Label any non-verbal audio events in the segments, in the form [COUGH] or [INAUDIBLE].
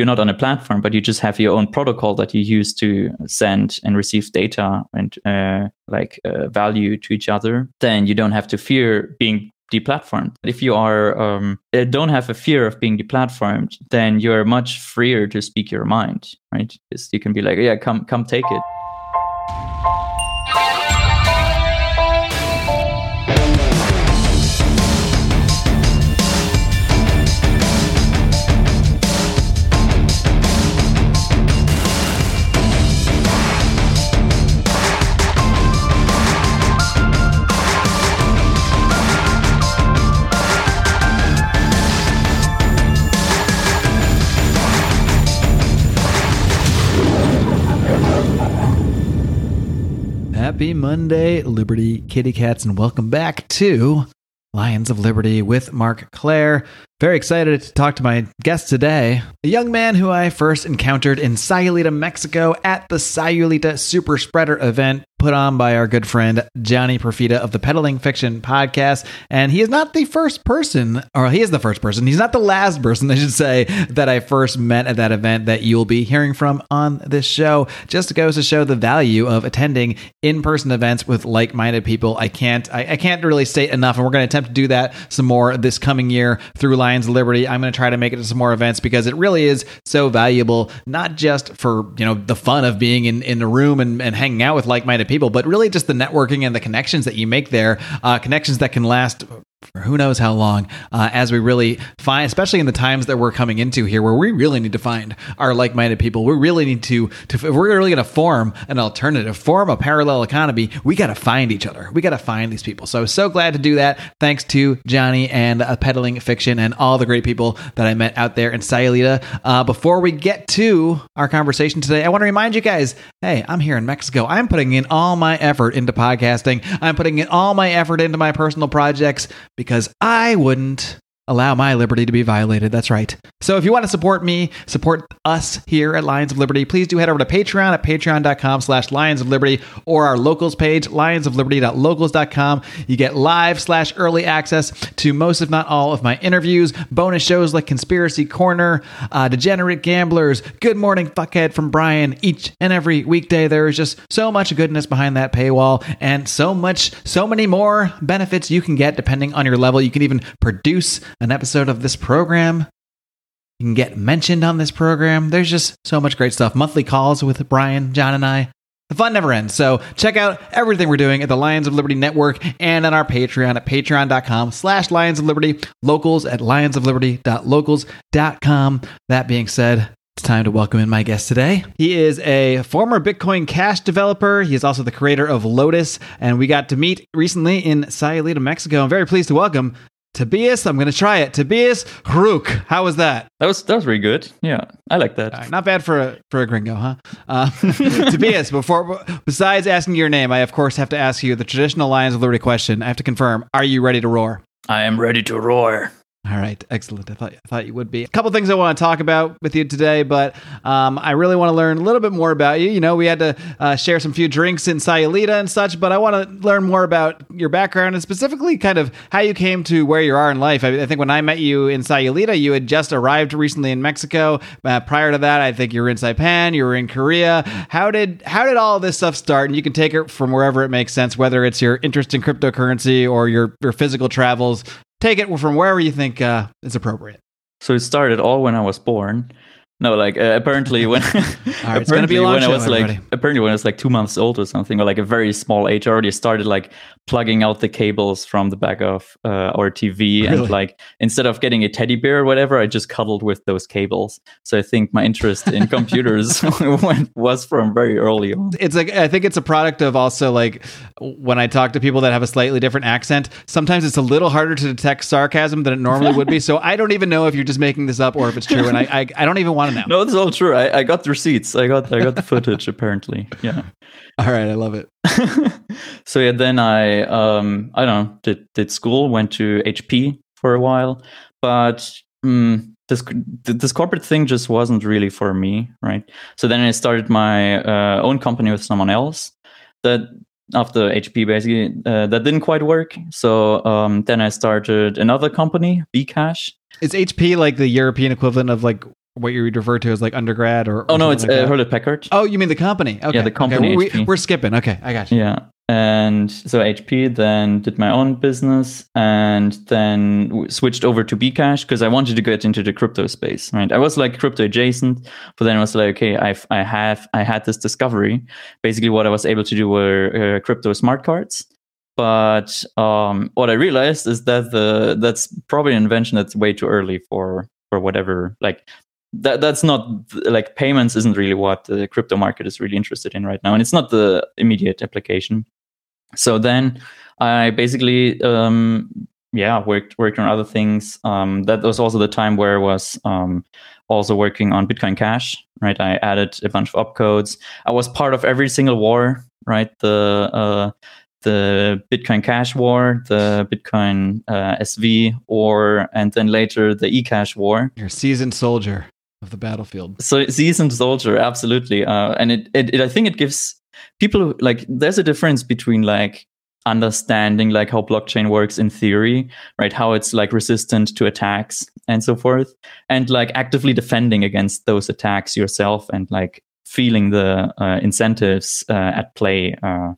you're not on a platform, but you just have your own protocol that you use to send and receive data and uh, like uh, value to each other, then you don't have to fear being deplatformed. If you are um, uh, don't have a fear of being deplatformed, then you're much freer to speak your mind, right? You can be like, yeah, come come take it. Happy Monday, Liberty Kitty Cats, and welcome back to Lions of Liberty with Marc Clair. Very excited to talk to my guest today, a young man who I first encountered in Sayulita, Mexico at the Sayulita Super Spreader event put on by our good friend Johnny Profita of the Peddling Fiction podcast. And he is not the first person, or he is the first person, he's not the last person, I should say, that I first met at that event that you'll be hearing from on this show. Just goes to show the value of attending in person events with like minded people. I can't, I, I, can't really state enough, and we're going to attempt to do that some more this coming year through Lions Liberty. I'm going to try to make it to some more events because it really is so valuable, not just for, you know, the fun of being in, in a room and, and hanging out with like minded people, but really just the networking and the connections that you make there, uh, connections that can last for who knows how long uh, as we really find especially in the times that we're coming into here where we really need to find our like-minded people. We really need to, to if we're really going to form an alternative form a parallel economy we got to find each other. We got to find these people. So i was so glad to do that. Thanks to johnny and uh, peddling fiction and all the great people that i met out there in sayulita. Uh, before we get to our conversation today i want to remind you guys hey i'm here in mexico. I'm putting in all my effort into podcasting. I'm putting in all my effort into my personal projects because I wouldn't allow my liberty to be violated. That's right. So if you want to support me, support us here at Lions of Liberty, please do head over to Patreon at patreon.com slash Lions of Liberty or our locals page, lionsofliberty.locals.com. You get live slash early access to most, if not all, of my interviews, bonus shows like Conspiracy Corner, uh, Degenerate Gamblers, Good Morning Fuckhead from Brian each and every weekday. There is just so much goodness behind that paywall and so much, so many more benefits you can get depending on your level. You can even produce an episode of this program. You can get mentioned on this program. There's just so much great stuff. Monthly calls with Brian, John, and I. The fun never ends. So check out everything we're doing at the Lions of Liberty Network and on our Patreon at patreon.com slash Lions of Liberty, locals at lionsofliberty.locals.com. That being said, it's time to welcome in my guest today. He is a former Bitcoin Cash developer. He is also the creator of Lotus, and we got to meet recently in Sayulita, Mexico. I'm very pleased to welcome Tobias, I'm going to try it. Tobias Ruck. How was that? That was that was really good. Yeah, I like that. Right, not bad for a for a gringo, huh? Uh, [LAUGHS] Tobias, before besides asking your name, I of course have to ask you the traditional Lions of Liberty question. I have to confirm: Are you ready to roar? I am ready to roar. All right, excellent. I thought I thought you would be. A couple things I want to talk about with you today, but um, I really want to learn a little bit more about you. You know, we had to uh, share some few drinks in Sayulita and such, but I want to learn more about your background and specifically kind of how you came to where you are in life. I, I think when I met you in Sayulita, you had just arrived recently in Mexico. Uh, prior to that, I think you were in Saipan, you were in Korea. How did how did all this stuff start? And you can take it from wherever it makes sense, whether it's your interest in cryptocurrency or your your physical travels take it from wherever you think uh, is appropriate. So it started all when I was born. No, like uh, apparently when [LAUGHS] [LAUGHS] right, apparently when I was like apparently when I was like two months old or something, or like a very small age, I already started like plugging out the cables from the back of uh, our TV, really? and like instead of getting a teddy bear or whatever, I just cuddled with those cables. So I think my interest in computers [LAUGHS] was from very early on. It's like I think it's a product of also like when I talk to people that have a slightly different accent, sometimes it's a little harder to detect sarcasm than it normally would be. So I don't even know if you're just making this up or if it's true, and I I, I don't even want now. No, it's all true. I, I got the receipts. I got I got the footage [LAUGHS] apparently. Yeah. All right, I love it. [LAUGHS] so yeah, then I um I don't know did did school went to HP for a while, but um, this this corporate thing just wasn't really for me, right? So then I started my uh, own company with someone else. That after HP basically uh, that didn't quite work. So um, then I started another company, Bcash. Is HP like the European equivalent of like what you would refer to as like undergrad or? or Oh no, it's like uh? Hewlett Packard. Oh, you mean the company? Okay. the okay, company, We, HP. we're skipping. Okay, I got you. Yeah. And so HP then did my own business and then switched over to Bcash because I wanted to get into the crypto space, right? I was like crypto adjacent, but then I was like, okay, I've, I have, I had this discovery. Basically what I was able to do were uh, crypto smart cards. But um, what I realized is that the that's probably an invention that's way too early for for whatever like that that's not like payments isn't really what the crypto market is really interested in right now and it's not the immediate application. So then i basically um yeah worked worked on other things. Um that was also the time where i was um also working on bitcoin cash right? I added a bunch of opcodes. I was part of every single war right? The uh the Bitcoin Cash War, the Bitcoin uh, SV, or and then later the eCash War. You're seasoned soldier of the battlefield. So seasoned soldier, absolutely. Uh, and it, it, it, I think it gives people like there's a difference between like understanding like how blockchain works in theory, right? How it's like resistant to attacks and so forth, and like actively defending against those attacks yourself and like feeling the uh, incentives uh, at play, uh,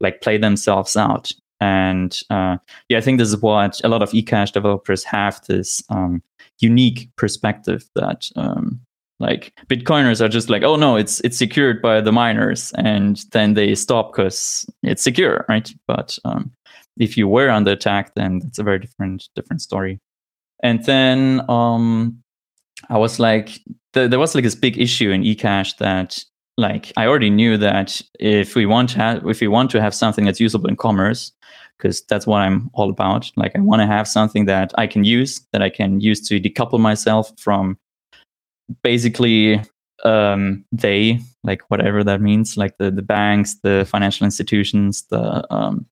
like play themselves out. And uh, yeah, I think this is what a lot of eCash developers have this um, unique perspective that um, like bitcoiners are just like oh no it's it's secured by the miners and then they stop because it's secure right? But um, if you were under attack then it's a very different different story. And then um, i was like th- there was like this big issue in ecash that like i already knew that if we want to have if we want to have something that's usable in commerce because that's what i'm all about. Like i want to have something that i can use that i can use to decouple myself from basically um, they like whatever that means like the, the banks the financial institutions the um,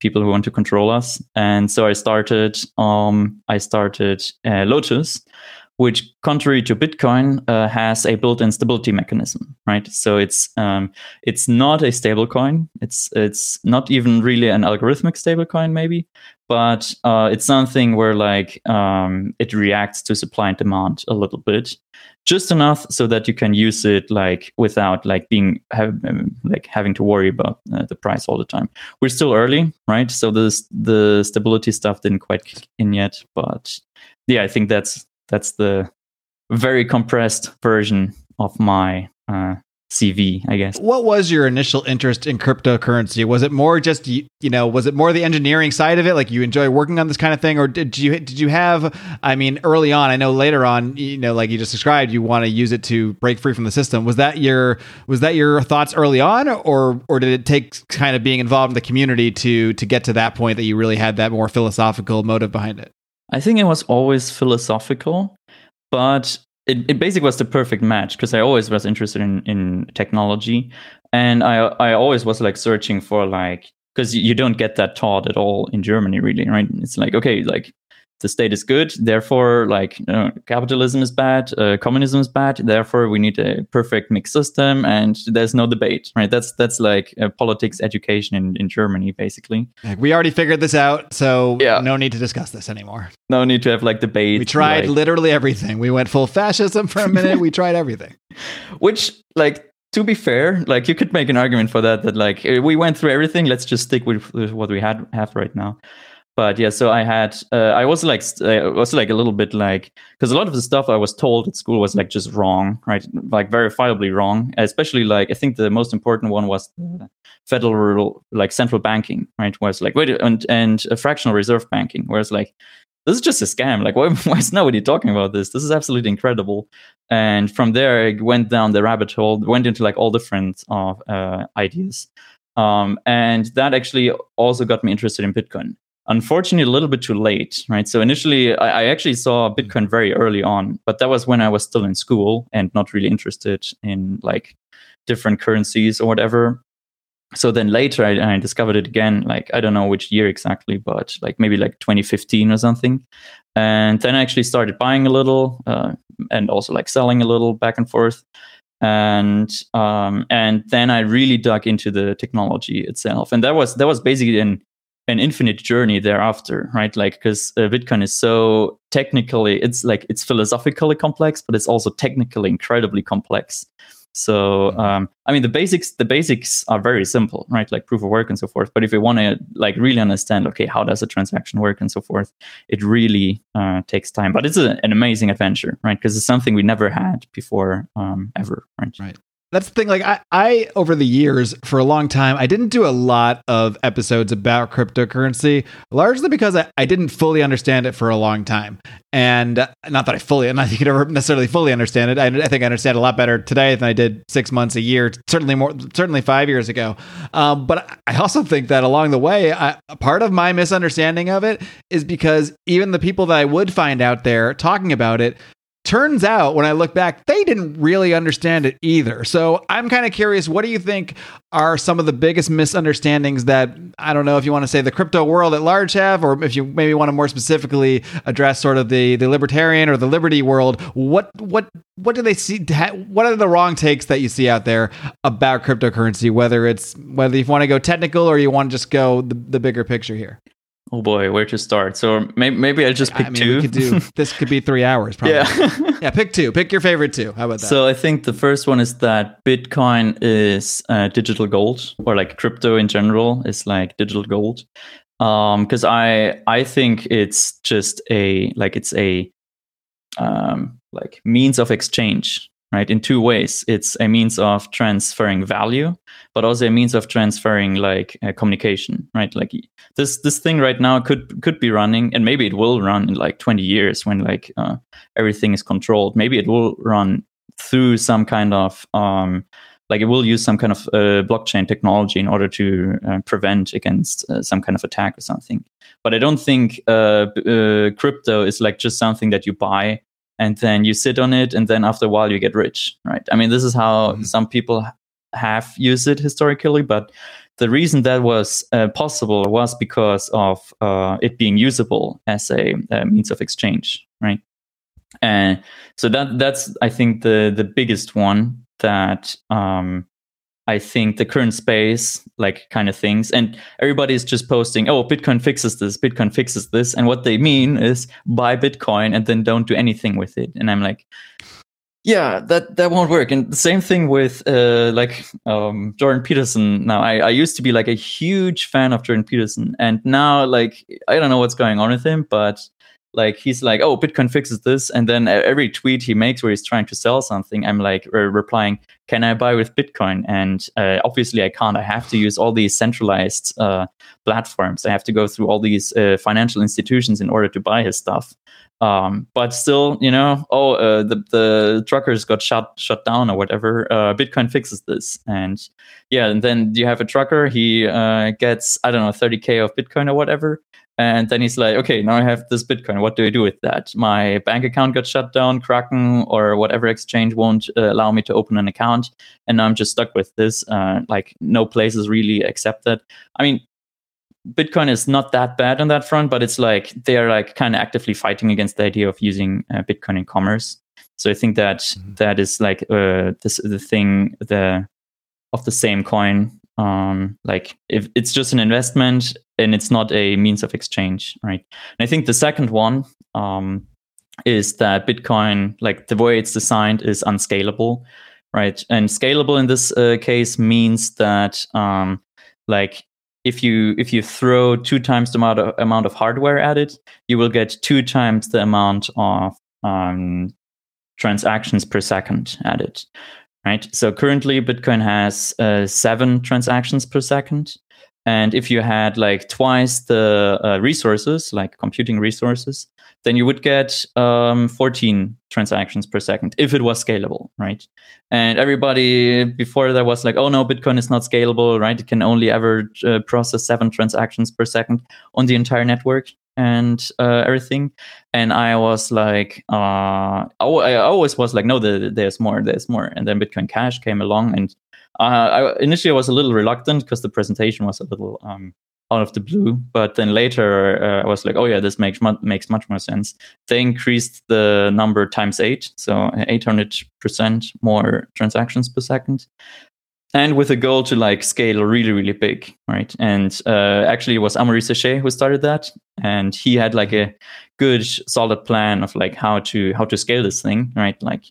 people who want to control us. And so i started um, i started uh, lotus which contrary to bitcoin uh, has a built-in stability mechanism right? So it's um, it's not a stable coin. It's it's not even really an algorithmic stable coin maybe but uh, it's something where like um, it reacts to supply and demand a little bit just enough so that you can use it like without like being um, like having to worry about uh, the price all the time. We're still early right? So this the stability stuff didn't quite kick in yet but yeah i think that's that's the very compressed version of my uh, CV, I guess. What was your initial interest in cryptocurrency? Was it more just you know, was it more the engineering side of it, like you enjoy working on this kind of thing, or did you did you have? I mean, early on, I know later on, you know, like you just described, you want to use it to break free from the system. Was that your was that your thoughts early on, or or did it take kind of being involved in the community to to get to that point that you really had that more philosophical motive behind it? I think it was always philosophical, but it, it basically was the perfect match because I always was interested in, in technology. And I I always was like searching for like because you don't get that taught at all in Germany, really, right? It's like, okay, like the state is good, therefore, like you know, capitalism is bad, uh, communism is bad, therefore we need a perfect mixed system, and there's no debate, right? That's that's like a politics education in, in Germany, basically. Like, we already figured this out, so Yeah. no need to discuss this anymore. No need to have like debate. We tried like- literally everything. We went full fascism for a minute. we tried everything. [LAUGHS] which like to be fair like you could make an argument for that that like eh, we went through everything let's just stick with, with what we had have right now but yeah so i had uh, i was like i was like a little bit like because a lot of the stuff i was told at school was like just wrong right? Like verifiably wrong especially like i think the most important one was federal like central banking right? Was like wait and and uh, fractional reserve banking. Whereas like this is just a scam. Like [LAUGHS] why, why is nobody talking about this? This is absolutely incredible. And from there I went down the rabbit hole went into like all different uh, uh, ideas. Um, and that actually also got me interested in bitcoin unfortunately a little bit too late right? So initially I, I actually saw bitcoin very early on but that was when i was still in school and not really interested in like different currencies or whatever. So then later I, I discovered it again like i don't know which year exactly but like maybe like 2015 or something. And then i actually started buying a little uh, and also like selling a little back and forth. And um and then i really dug into the technology itself. And that was that was basically in an infinite journey thereafter, right? Like because uh, Bitcoin is so technically, it's like it's philosophically complex, but it's also technically incredibly complex. So Mm-hmm. um, I mean the basics the basics are very simple, right? Like proof of work and so forth. But if you want to like really understand, okay, how does a transaction work and so forth, it really uh, takes time. But it's a, an amazing adventure, right? Because it's something we never had before um, ever, right? Right. That's the thing. Like I, I over the years for a long time, I didn't do a lot of episodes about cryptocurrency, largely because I, I didn't fully understand it for a long time. And uh, not that I fully, and I think I never necessarily fully understand it. I, I think I understand a lot better today than I did six months, a year, certainly more, certainly five years ago. Um, but I also think that along the way, I, part of my misunderstanding of it is because even the people that I would find out there talking about it turns out when I look back, they didn't really understand it either. So I'm kind of curious, what do you think are some of the biggest misunderstandings that I don't know if you want to say the crypto world at large have, or if you maybe want to more specifically address sort of the the libertarian or the liberty world? What what what do they see? What are the wrong takes that you see out there about cryptocurrency? Whether it's whether you want to go technical or you want to just go the, the bigger picture here. Oh boy, where to start? So maybe maybe I just pick I mean, two. Could do [LAUGHS] this. Could be three hours. Probably. yeah. [LAUGHS] yeah. Pick two. Pick your favorite two. How about that? So I think the first one is that Bitcoin is uh, digital gold, or like crypto in general is like digital gold. Because um, I I think it's just a like it's a um, like means of exchange right in two ways. It's a means of transferring value but also a means of transferring like uh, communication right? Like this this thing right now could could be running and maybe it will run in like 20 years when like uh, everything is controlled. Maybe it will run through some kind of um like it will use some kind of uh, blockchain technology in order to uh, prevent against uh, some kind of attack or something. But i don't think uh, crypto is like just something that you buy and then you sit on it and then after a while you get rich right i mean this is how mm-hmm. some people have used it historically but the reason that was uh, possible was because of uh, it being usable as a, a, means of exchange right and so that that's i think the the biggest one that um, I think the current space, like kind of things, and everybody's just posting, "Oh, Bitcoin fixes this. Bitcoin fixes this," and what they mean is buy Bitcoin and then don't do anything with it. And I'm like, yeah, that that won't work. And the same thing with uh, like um, Jordan Peterson. Now, I, I used to be like a huge fan of Jordan Peterson, and now like I don't know what's going on with him, but like he's like oh bitcoin fixes this and then every tweet he makes where he's trying to sell something i'm like uh, replying can i buy with bitcoin? And uh, obviously i can't. I have to use all these centralized uh, platforms. I have to go through all these uh, financial institutions in order to buy his stuff. Um, but still you know oh uh, the, the truckers got shut shut down or whatever. Uh, bitcoin fixes this. And yeah and then you have a trucker? He gets i don't know 30k of bitcoin or whatever and then he's like, okay, now I have this Bitcoin. What do I do with that? My bank account got shut down. Kraken or whatever exchange won't uh, allow me to open an account. And now I'm just stuck with this. Uh, like, no places really accept that. I mean, Bitcoin is not that bad on that front, but it's like they're like kind of actively fighting against the idea of using uh, Bitcoin in commerce. So I think that, mm-hmm. that is like uh, this the thing the of the same coin um, like if it's just an investment and it's not a means of exchange, right? And I think the second one um, is that Bitcoin, like the way it's designed, is unscalable, right? And scalable in this uh, case means that, um, like, if you if you throw two times the amount of, amount of hardware at it, you will get two times the amount of um, transactions per second at it, right? So currently, Bitcoin has uh, seven transactions per second. And if you had like twice the uh, resources, like computing resources, then you would get um, 14 transactions per second if it was scalable, right? And everybody before that was like, oh no, Bitcoin is not scalable, right? It can only ever uh, process seven transactions per second on the entire network and uh, everything. And I was like, uh, I always was like, no, there's more, there's more. And then Bitcoin Cash came along, and uh, I, initially I was a little reluctant because the presentation was a little um, out of the blue. But then later uh, I was like, oh yeah, this makes mu- makes much more sense. They increased the number times eight, so 800 percent more transactions per second. and with a goal to like scale really really big right and uh, actually it was Amaury Séchet who started that and he had like a good solid plan of like how to how to scale this thing right like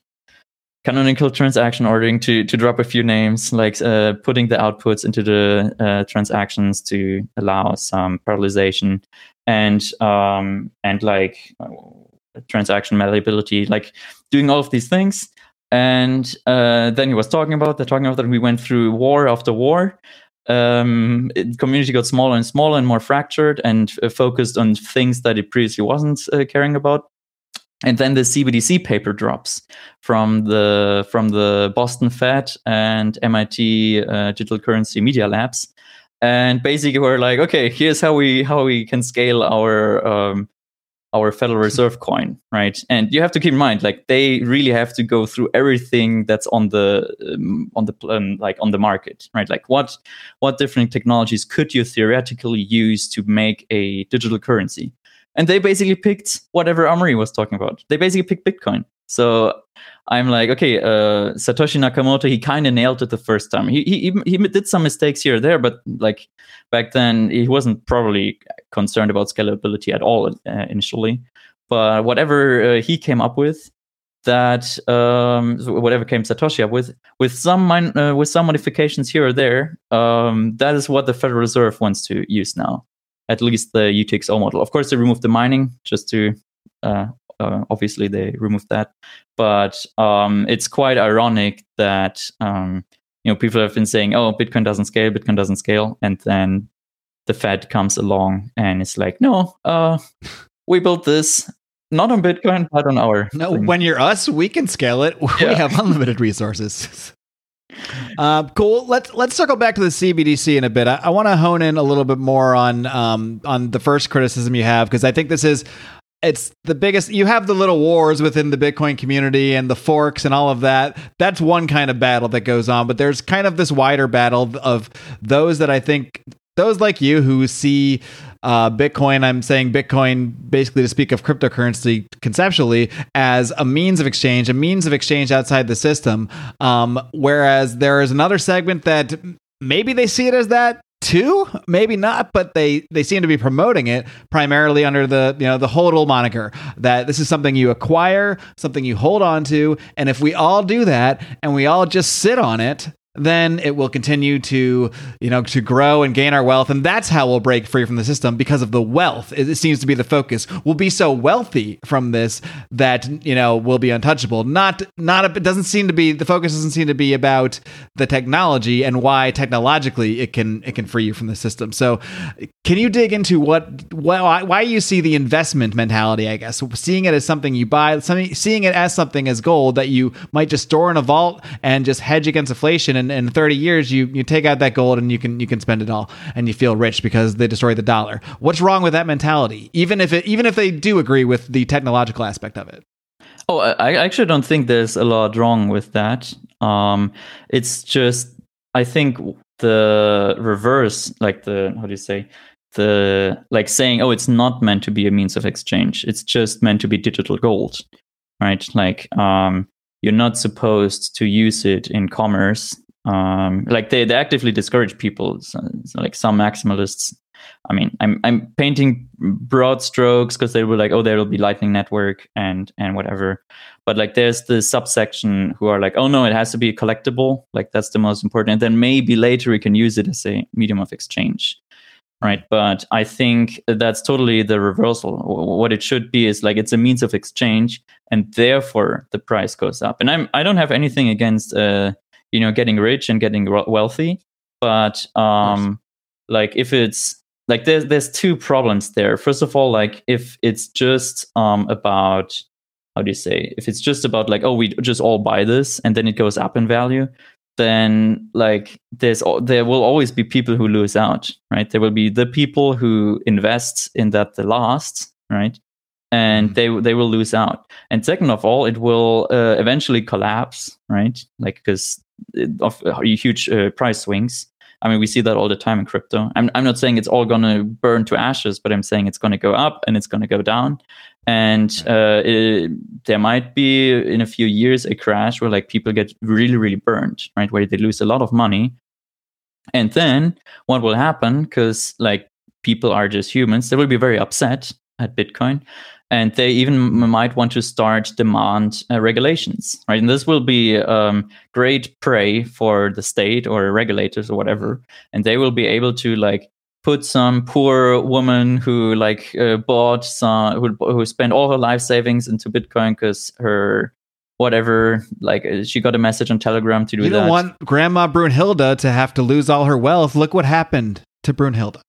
canonical transaction ordering to to drop a few names like uh, putting the outputs into the uh, transactions to allow some parallelization and um and like uh, transaction malleability like doing all of these things and uh, then he was talking about that, talking about that we went through war after war. Um, it, community got smaller and smaller and more fractured and uh, focused on things that it previously wasn't uh, caring about. And then the CBDC paper drops from the from the Boston Fed and MIT uh, Digital Currency Media Labs, and basically we're like, okay, here's how we how we can scale our um, our Federal Reserve coin, right? And you have to keep in mind, like they really have to go through everything that's on the um, on the um, like on the market, right? Like what what different technologies could you theoretically use to make a digital currency? And they basically picked whatever Amaury was talking about. They basically picked Bitcoin. So I'm like, okay, uh, Satoshi Nakamoto, he kind of nailed it the first time. He, he he did some mistakes here or there, but like back then, he wasn't probably concerned about scalability at all uh, initially. But whatever uh, he came up with, that um, whatever came Satoshi up with, with some min- uh, with some modifications here or there, um, that is what the Federal Reserve wants to use now. At least the UTXO model. Of course, they removed the mining just to uh, uh, obviously they removed that but um, it's quite ironic that um, you know people have been saying oh bitcoin doesn't scale bitcoin doesn't scale and then the fed comes along and it's like no uh, we built this not on bitcoin but on our no thing. when you're us we can scale it [LAUGHS] we yeah. have unlimited resources [LAUGHS] uh, cool. Let's let's circle back to the CBDC in a bit. I, I want to hone in a little bit more on um, on the first criticism you have because I think this is it's the biggest you have the little wars within the bitcoin community and the forks and all of that that's one kind of battle that goes on but there's kind of this wider battle of those that i think those like you who see uh, Bitcoin, I'm saying Bitcoin basically to speak of cryptocurrency conceptually as a means of exchange, a means of exchange outside the system. Um, whereas there is another segment that maybe they see it as that, too maybe not but they they seem to be promoting it primarily under the you know the hodl moniker that this is something you acquire something you hold on to and if we all do that and we all just sit on it then it will continue to you know to grow and gain our wealth. And that's how we'll break free from the system because of the wealth. It seems to be the focus. We'll be so wealthy from this that you know we'll be untouchable. Not not it doesn't seem to be the focus doesn't seem to be about the technology and why technologically it can it can free you from the system. So can you dig into what why, why you see the investment mentality i guess? Seeing it as something you buy something seeing it as something as gold that you might just store in a vault and just hedge against inflation and in, in 30 years you you take out that gold and you can you can spend it all and you feel rich because they destroyed the dollar. What's wrong with that mentality? Even if it even if they do agree with the technological aspect of it. Oh i actually don't think there's a lot wrong with that. Um it's just i think the reverse like the how do you say the like saying oh it's not meant to be a means of exchange. It's just meant to be digital gold right? Like um you're not supposed to use it in commerce um, like they, they actively discourage people so, so like some maximalists i mean i'm i'm painting broad strokes because they were like oh there will be lightning network and and whatever. But like there's the subsection who are like oh no it has to be collectible. Like that's the most important. And then maybe later we can use it as a medium of exchange right? But i think that's totally the reversal. What it should be is like it's a means of exchange and therefore the price goes up. And i'm i don't have anything against uh you know getting rich and getting wealthy. But um like if it's like there's there's two problems there. First of all like if it's just um about how do you say if it's just about like oh we just all buy this and then it goes up in value then like there's there will always be people who lose out right? There will be the people who invest in that the last right? And mm-hmm. they they will lose out. And second of all it will uh, eventually collapse right? Like because of uh, huge uh, price swings. I mean, we see that all the time in crypto. I'm, I'm not saying it's all going to burn to ashes, but I'm saying it's going to go up and it's going to go down. and uh, it, there might be in a few years a crash where like people get really really burned right where they lose a lot of money and then what will happen because like people are just humans they will be very upset at bitcoin and they even might want to start demand uh, regulations right? And this will be um, great prey for the state or regulators or whatever. And they will be able to like put some poor woman who like uh, bought some who, who spent all her life savings into bitcoin because her whatever like uh, she got a message on telegram to do you don't want grandma brunhilde to have to lose all her wealth. Look what happened to brunhilde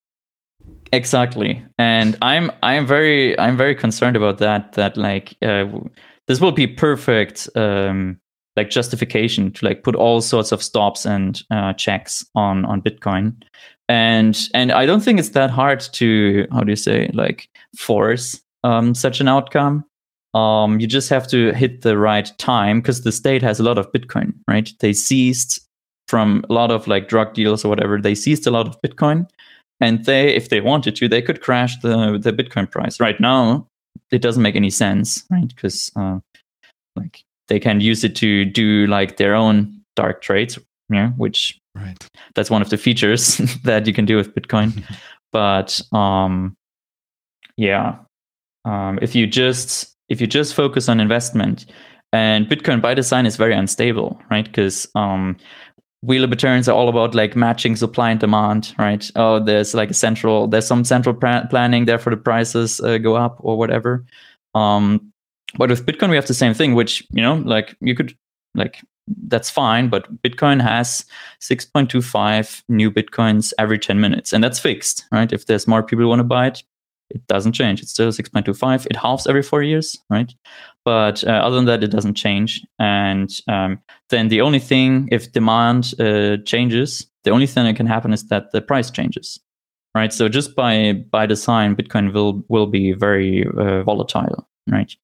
exactly. And i'm i'm very i'm very concerned about that that like uh, this will be perfect um like justification to like put all sorts of stops and uh, checks on on bitcoin. And and i don't think it's that hard to how do you say like force um, such an outcome. Um, you just have to hit the right time because the state has a lot of bitcoin right? They seized from a lot of like drug deals or whatever. They seized a lot of bitcoin and they if they wanted to they could crash the the bitcoin price. Right now it doesn't make any sense right? Because uh, like they can use it to do like their own dark trades yeah which right. that's one of the features [LAUGHS] that you can do with bitcoin. [LAUGHS] But um yeah um if you just if you just focus on investment and bitcoin by design is very unstable right? Because um wheeler returns are all about like matching supply and demand right? Oh there's like a central there's some central pra- planning there for the prices uh, go up or whatever. Um but with bitcoin we have the same thing which you know like you could like that's fine but bitcoin has 6.25 new bitcoins every 10 minutes and that's fixed right? If there's more people who want to buy it it doesn't change. It's still 6.25 it halves every four years right but uh, other than that it doesn't change. And um, then the only thing if demand uh, changes the only thing that can happen is that the price changes right? So just by by design bitcoin will will be very uh, volatile right?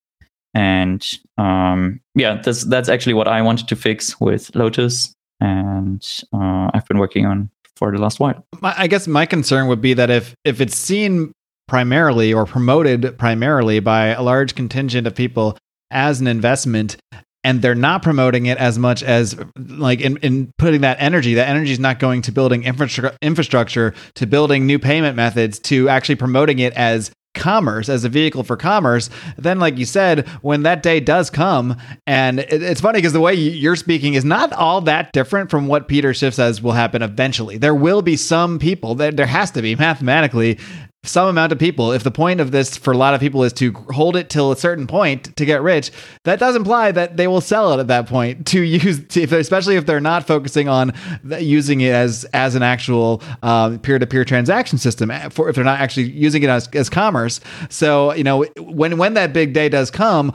And um, yeah that's that's actually what i wanted to fix with lotus. And uh, i've been working on for the last while. I guess my concern would be that if if it's seen primarily or promoted primarily by a large contingent of people as an investment and they're not promoting it as much as like in, in putting that energy that energy is not going to building infrastru- infrastructure to building new payment methods to actually promoting it as commerce as a vehicle for commerce then like you said when that day does come and it, it's funny because the way you're speaking is not all that different from what peter schiff says will happen eventually. There will be some people that there has to be mathematically some amount of people. If the point of this for a lot of people is to hold it till a certain point to get rich, that does imply that they will sell it at that point to use, to, if, especially if they're not focusing on using it as as an actual um, peer-to-peer transaction system. eh, For if they're not actually using it as, as commerce. So you know when when that big day does come.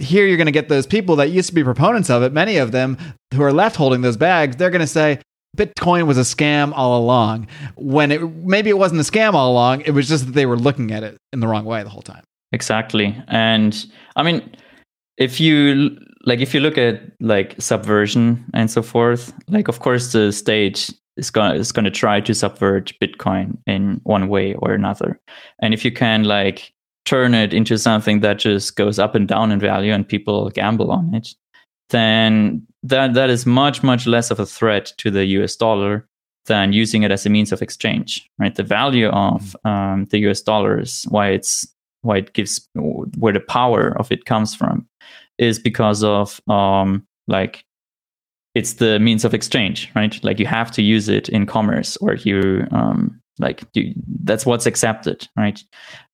Here you're going to get those people that used to be proponents of it. Many of them who are left holding those bags, they're going to say, Bitcoin was a scam all along. When it maybe it wasn't a scam all along, it was just that they were looking at it in the wrong way the whole time. Exactly. And I mean, if you like, if you look at like subversion and so forth, like, of course, the state is going is going to try to subvert Bitcoin in one way or another. And if you can like turn it into something that just goes up and down in value and people gamble on it, then that that is much much less of a threat to the US dollar than using it as a means of exchange. Right. The value of um, the US dollar is why it's why it gives where the power of it comes from is because of um, like it's the means of exchange right like you have to use it in commerce or you um, like you, that's what's accepted right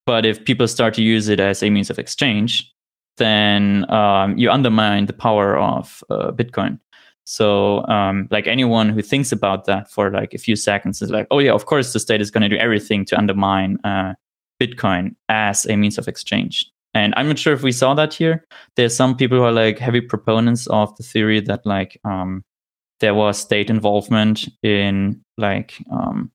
but if people start to use it as a means of exchange then um, you undermine the power of uh, bitcoin. So um, like anyone who thinks about that for like a few seconds is like oh yeah of course the state is going to do everything to undermine uh, bitcoin as a means of exchange. And i'm not sure if we saw that here. There's some people who are like heavy proponents of the theory that like um, there was state involvement in like um,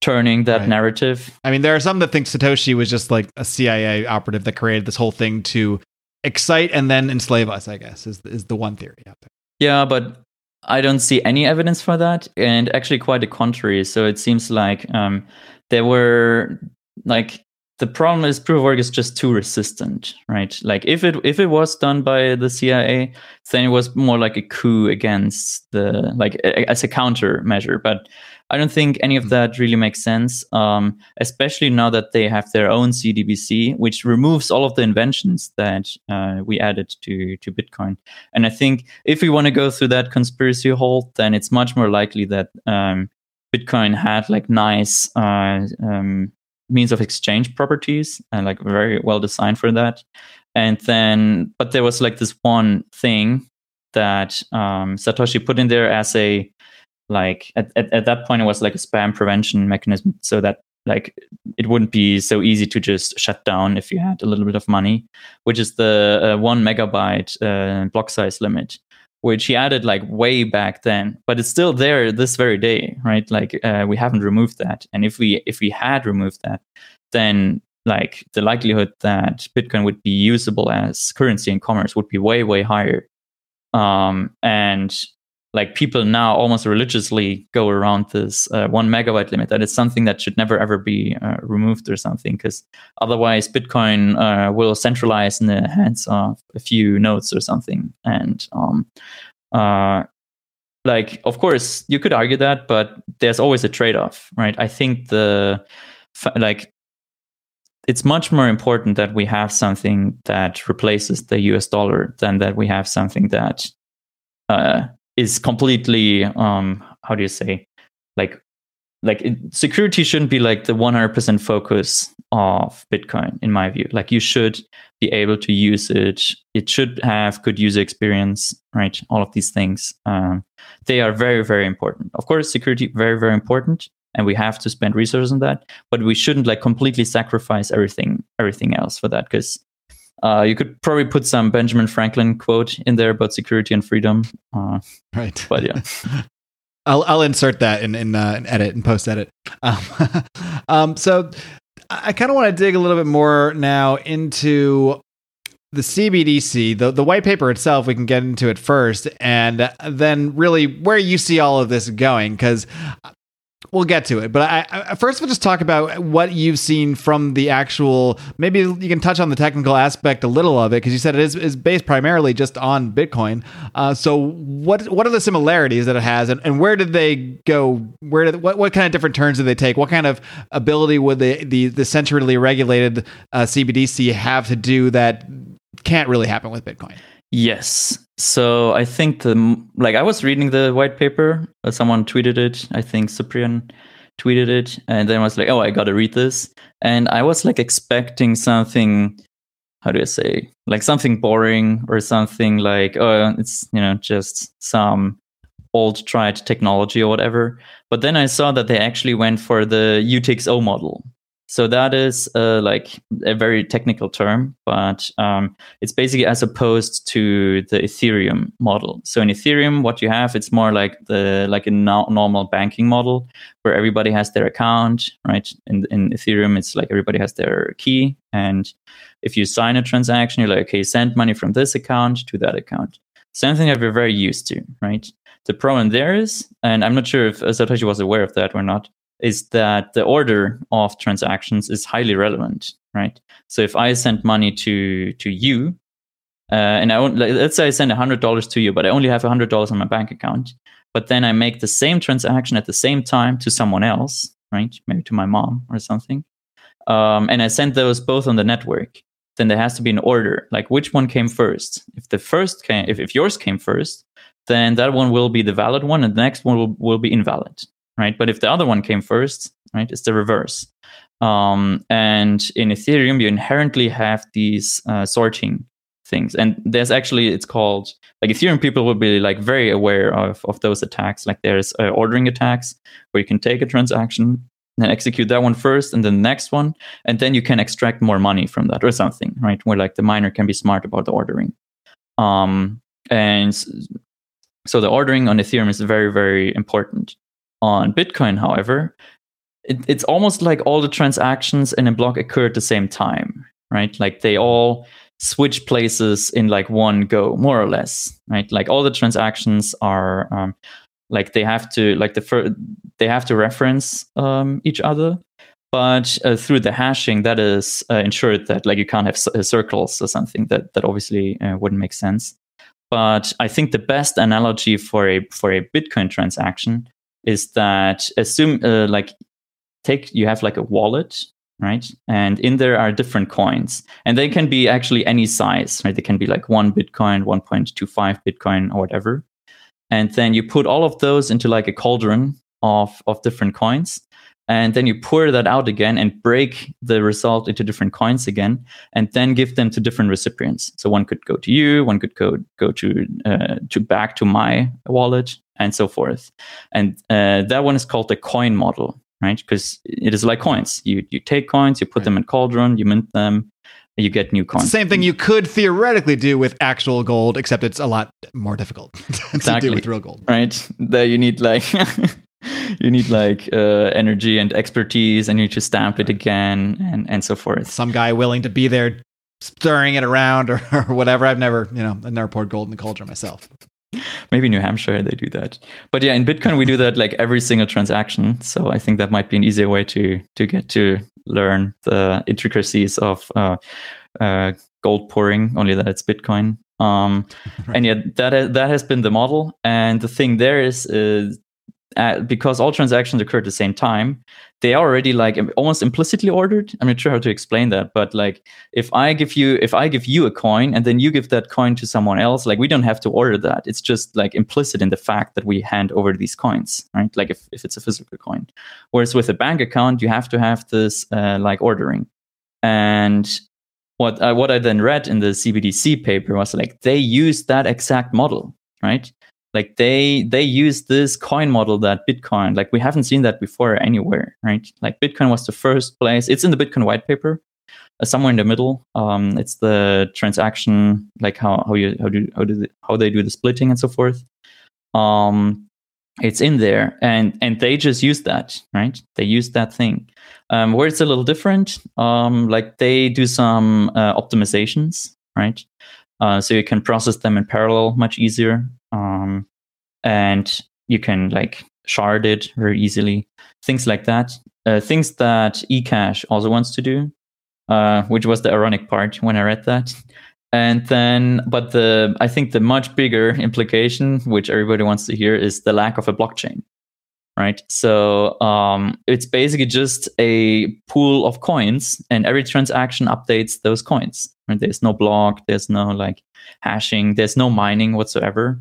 turning that Right. narrative. I mean, there are some that think Satoshi was just like a CIA operative that created this whole thing to excite and then enslave us. I guess is is the one theory out there. Yeah, but I don't see any evidence for that, and actually quite the contrary. So it seems like um, there were like the problem is proof of work is just too resistant, right? Like if it if it was done by the CIA, then it was more like a coup against the like as a countermeasure. But I don't think any of hmm. that really makes sense, um, especially now that they have their own CDBC, which removes all of the inventions that uh, we added to to Bitcoin. And I think if we want to go through that conspiracy hole, then it's much more likely that um, Bitcoin had like nice uh, um, means of exchange properties and like very well designed for that. And then, but there was like this one thing that um, Satoshi put in there as a like at, at, at that point it was like a spam prevention mechanism so that like it wouldn't be so easy to just shut down if you had a little bit of money which is the uh, one megabyte uh, block size limit which he added like way back then but it's still there this very day right? Like uh, we haven't removed that. And if we if we had removed that then like the likelihood that bitcoin would be usable as currency in commerce would be way way higher. Um, and like people now almost religiously go around this uh, one megabyte limit that is something that should never ever be uh, removed or something because otherwise bitcoin uh, will centralize in the hands of a few nodes or something. And um, uh, like of course you could argue that but there's always a trade-off right? I think the like it's much more important that we have something that replaces the us dollar than that we have something that uh, is completely um how do you say like like it, security shouldn't be like the 100% focus of bitcoin in my view. Like you should be able to use it. It should have good user experience right? All of these things um, they are very very important. Of course security very very important and we have to spend resources on that but we shouldn't like completely sacrifice everything everything else for that because uh, you could probably put some Benjamin Franklin quote in there about security and freedom. Uh, right. But yeah. [LAUGHS] I'll, I'll insert that in, in, uh, in edit and post edit. Um, [LAUGHS] um, so I kind of want to dig a little bit more now into the CBDC, the, the white paper itself, we can get into it first, and then really where you see all of this going. Because we'll get to it. But I, I, first, we'll just talk about what you've seen from the actual. Maybe you can touch on the technical aspect a little of it because you said it is, is based primarily just on Bitcoin. Uh, so what what are the similarities that it has, and, and where did they go? Where did what what kind of different turns did they take? What kind of ability would the the, the centrally regulated uh, CBDC have to do that can't really happen with Bitcoin? Yes. So I think the like I was reading the white paper. Someone tweeted it. I think Cyprian tweeted it, and then I was like, "Oh, I got to read this." And I was like expecting something. How do I say? Like something boring or something like, "Oh, it's you know just some old tried technology or whatever." But then I saw that they actually went for the UTXO model, so that is uh, like a very technical term, but um, it's basically as opposed to the Ethereum model. So in Ethereum, what you have, it's more like the like a no- normal banking model where everybody has their account, right? In in Ethereum, it's like everybody has their key, and if you sign a transaction, you're like, okay, send money from this account to that account. Something that we're very used to, right? The problem there is, and I'm not sure if Satoshi was aware of that or not, is that the order of transactions is highly relevant, right? So if I send money to to you, uh, and I let's say I send hundred dollars to you, but I only have hundred dollars on my bank account, but then I make the same transaction at the same time to someone else, right? Maybe to my mom or something, um, and I send those both on the network. Then there has to be an order, like which one came first. If the first came, if, if yours came first, then that one will be the valid one, and the next one will, will be invalid right? But if the other one came first, right, it's the reverse. Um, and in Ethereum, you inherently have these uh, sorting things, and there's actually it's called like Ethereum people will be like very aware of of those attacks. Like there's uh, ordering attacks where you can take a transaction and execute that one first and then the next one and then you can extract more money from that or something right where like the miner can be smart about the ordering um, and so the ordering on ethereum is very very important on Bitcoin, however, it, it's almost like all the transactions in a block occur at the same time, right? Like they all switch places in like one go, more or less, right? Like all the transactions are um, like they have to like the first they have to reference um, each other, but uh, through the hashing, that is uh, ensured that like you can't have c- uh, circles or something. That that obviously uh, wouldn't make sense. But I think the best analogy for a for a Bitcoin transaction is that assume uh, like take you have like a wallet right? And in there are different coins. And they can be actually any size right? They can be like 1 bitcoin 1.25 bitcoin or whatever. And then you put all of those into like a cauldron of of different coins. And then you pour that out again and break the result into different coins again and then give them to different recipients. So one could go to you one could go go to uh, to back to my wallet and so forth and uh, that one is called the coin model right because it is like coins you you take coins you put Right. them in cauldron you mint them you get new coins same thing you could theoretically do with actual gold, except it's a lot more difficult [LAUGHS] to Exactly. do with real gold. right there you need like [LAUGHS] you need like uh, energy and expertise and you need to stamp it again and and so forth Some guy willing to be there stirring it around or, [LAUGHS] or whatever. I've never, you know, I've never poured gold in the cauldron myself. [LAUGHS] maybe new hampshire they do that. But yeah in bitcoin we do that like every single transaction. So i think that might be an easier way to to get to learn the intricacies of uh, uh, gold pouring only that it's bitcoin. Um, Right. [LAUGHS] and yet that that has been the model. And the thing there is is uh, because all transactions occur at the same time they are already like almost implicitly ordered. I'm not sure how to explain that but like if i give you if i give you a coin and then you give that coin to someone else like we don't have to order that. It's just like implicit in the fact that we hand over these coins right? Like if, if it's a physical coin. Whereas with a bank account you have to have this uh, like ordering. And what I, what I then read in the CBDC paper was like they used that exact model, right? Like they they use this coin model that Bitcoin, like we haven't seen that before anywhere, right? Like Bitcoin was the first place. It's in the Bitcoin white paper, uh, somewhere in the middle. Um, it's the transaction, like how how you how do how do they, how they do the splitting and so forth. Um, it's in there, and and they just use that, right? They use that thing. Um, where it's a little different, um, like they do some uh, optimizations, right? Uh, so you can process them in parallel much easier, um, and you can like shard it very easily. Things like that. Uh, things that eCash also wants to do, uh, which was the ironic part when I read that. And then, but the I think the much bigger implication, which everybody wants to hear, is the lack of a blockchain right? So um, it's basically just a pool of coins, and every transaction updates those coins. Right? There's no block, there's no like hashing, there's no mining whatsoever.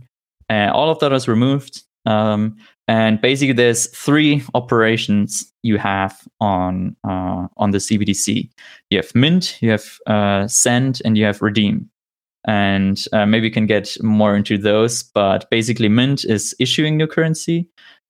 Uh, all of that is removed, um, and basically there's three operations you have on uh, on the CBDC. You have mint, you have uh, send, and you have redeem. And uh, maybe you can get more into those, but basically, mint is issuing new currency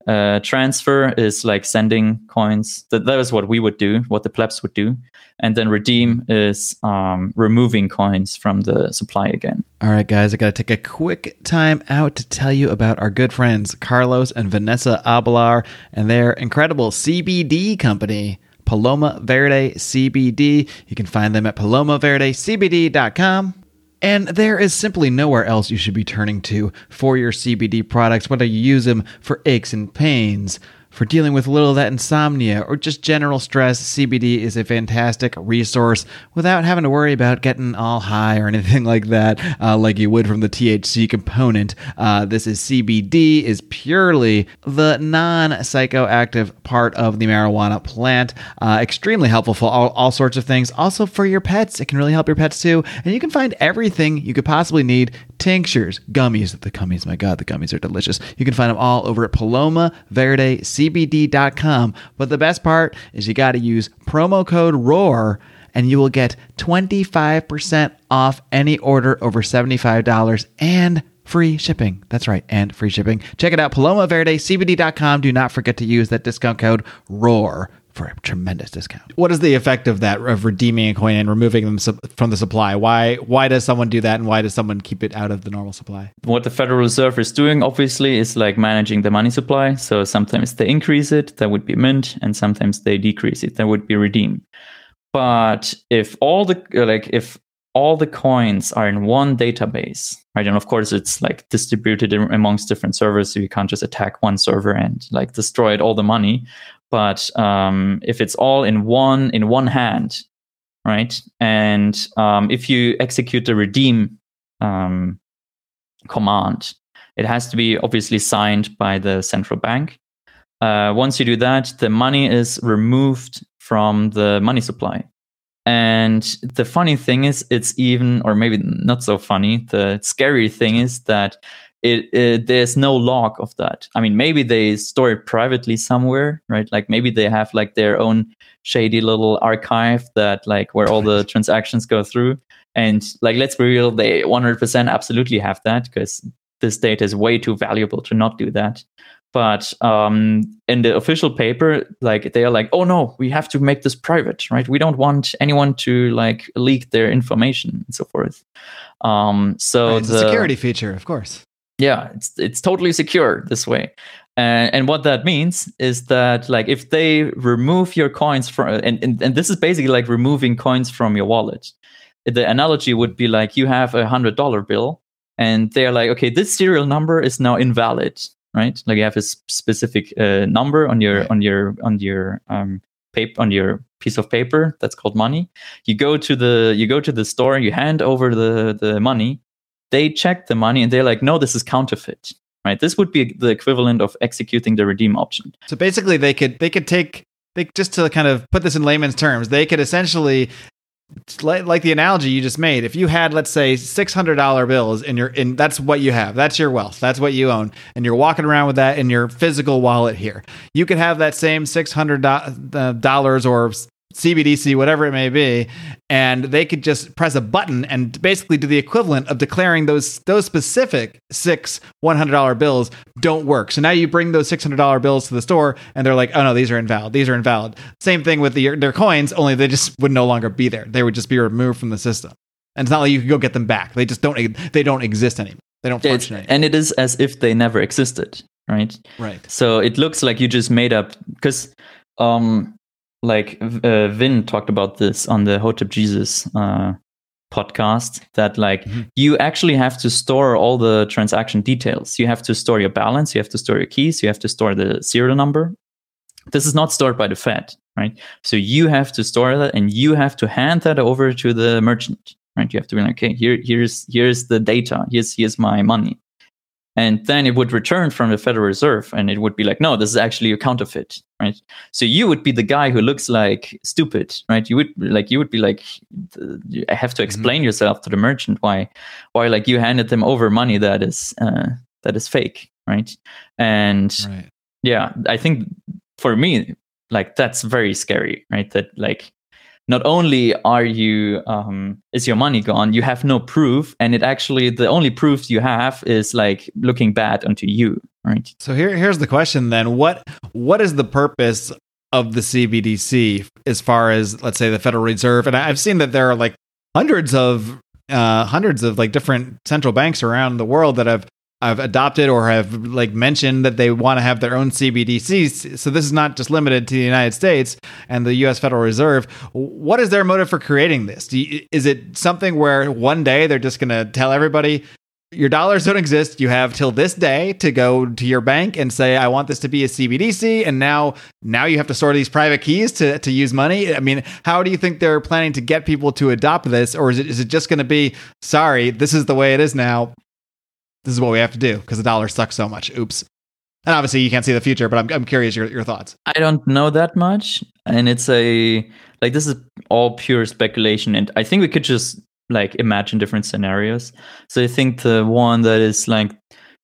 uh, transfer is like sending coins. That that is what we would do, what the plebs would do, and then redeem is um, removing coins from the supply again. All right, guys, I got to take a quick time out to tell you about our good friends Carlos and Vanessa Abelar and their incredible CBD company, Paloma Verde CBD. You can find them at palomaverdecbd.com. And there is simply nowhere else you should be turning to for your CBD products, whether you use them for aches and pains, for dealing with a little of that insomnia, or just general stress. CBD is a fantastic resource without having to worry about getting all high or [LAUGHS] anything like that, uh, like you would from the THC component. Uh, this is CBD, is purely the non psychoactive part of the marijuana plant. Uh, extremely helpful for all, all sorts of things. Also for your pets, it can really help your pets too. And you can find everything you could possibly need tinctures, gummies. The gummies, my God, the gummies are delicious. You can find them all over at palomaverdecbd.com. But the best part is you got to use promo code ROAR and you will get 25% off any order over $75 and free shipping. That's right, and free shipping. Check it out, palomaverdecbd.com. Do not forget to use that discount code ROAR for a tremendous discount. What is the effect of that of redeeming a coin and removing them su- from the supply? Why why does someone do that and why does someone keep it out of the normal supply? What the Federal Reserve is doing, obviously, is like managing the money supply. So sometimes they increase it, that would be mint, and sometimes they decrease it, that would be redeem. But if all the like if all the coins are in one database, right? And of course, it's like distributed amongst different servers, so you can't just attack one server and like destroy all the money. But um, if it's all in one in one hand, right? And um, if you execute the redeem um, command, it has to be obviously signed by the central bank. Uh, once you do that, the money is removed from the money supply. And the funny thing is, it's even, or maybe not so funny, the scary thing is that it, it, there's no log of that. I mean, maybe they store it privately somewhere, right? Like maybe they have like their own shady little archive that like where all the [LAUGHS] transactions go through. And like, let's be real, they 100% absolutely have that because this data is way too valuable to not do that but um, in the official paper like they are like oh no we have to make this private right we don't want anyone to like leak their information and so forth um, so right, the security feature of course yeah it's it's totally secure this way and, and what that means is that like if they remove your coins from and, and, and this is basically like removing coins from your wallet the analogy would be like you have a hundred dollar bill and they're like okay this serial number is now invalid right? Like you have a specific uh, number on your on your on your um, paper on your piece of paper that's called money. You go to the you go to the store, you hand over the the money. They check the money and they're like, no, this is counterfeit. Right. This would be the equivalent of executing the redeem option. So basically, they could they could take they just to kind of put this in layman's terms, they could essentially like, the analogy you just made if you had let's say $600 bills in your in that's what you have that's your wealth that's what you own and you're walking around with that in your physical wallet here you could have that same $600 uh, or CBDC, whatever it may be, and they could just press a button and basically do the equivalent of declaring those those specific six one hundred dollar bills don't work. So now you bring those six hundred dollar bills to the store, and they're like, "Oh no, these are invalid. These are invalid." Same thing with the, their coins, only they just would no longer be there. They would just be removed from the system, and it's not like you could go get them back. They just don't they don't exist anymore. They don't function anymore. And it is as if they never existed, right? Right. So it looks like you just made up because um like uh, Vin talked about this on the Hotep Jesus uh, podcast that like mm-hmm. you actually have to store all the transaction details. You have to store your balance, you have to store your keys, you have to store the serial number. This is not stored by the Fed, right? So you have to store that and you have to hand that over to the merchant, right? You have to be like, okay, here, here's here's the data. Here's here's my money and then it would return from the Federal Reserve and it would be like, no, this is actually a counterfeit, right? So you would be the guy who looks like stupid, right? You would like you would be like, I have to mm-hmm. explain mm-hmm. yourself to the merchant why, why like you handed them over money that is uh, that is fake, right? And right. yeah, I think for me, like that's very scary, right? That like not only are you um, is your money gone you have no proof and it actually the only proof you have is like looking bad onto you right? So here here's the question then. What what is the purpose of the cbdc as far as let's say the federal reserve? And i've seen that there are like hundreds of uh, hundreds of like different central banks around the world that have have adopted or have like mentioned that they want to have their own CBDCs. So this is not just limited to the United States and the U.S. Federal Reserve. What is their motive for creating this? You, is it something where one day they're just going to tell everybody? Your dollars don't exist. You have till this day to go to your bank and say, "I want this to be a CBDC." And now, now you have to store these private keys to, to use money. I mean, how do you think they're planning to get people to adopt this, or is it is it just going to be, "Sorry, this is the way it is now this is what we have to do because the dollar sucks so much. Oops. And obviously, you can't see the future, but I'm, I'm curious your, your thoughts. I don't know that much. And it's a, like, this is all pure speculation. And I think we could just, like, imagine different scenarios. So I think the one that is, like,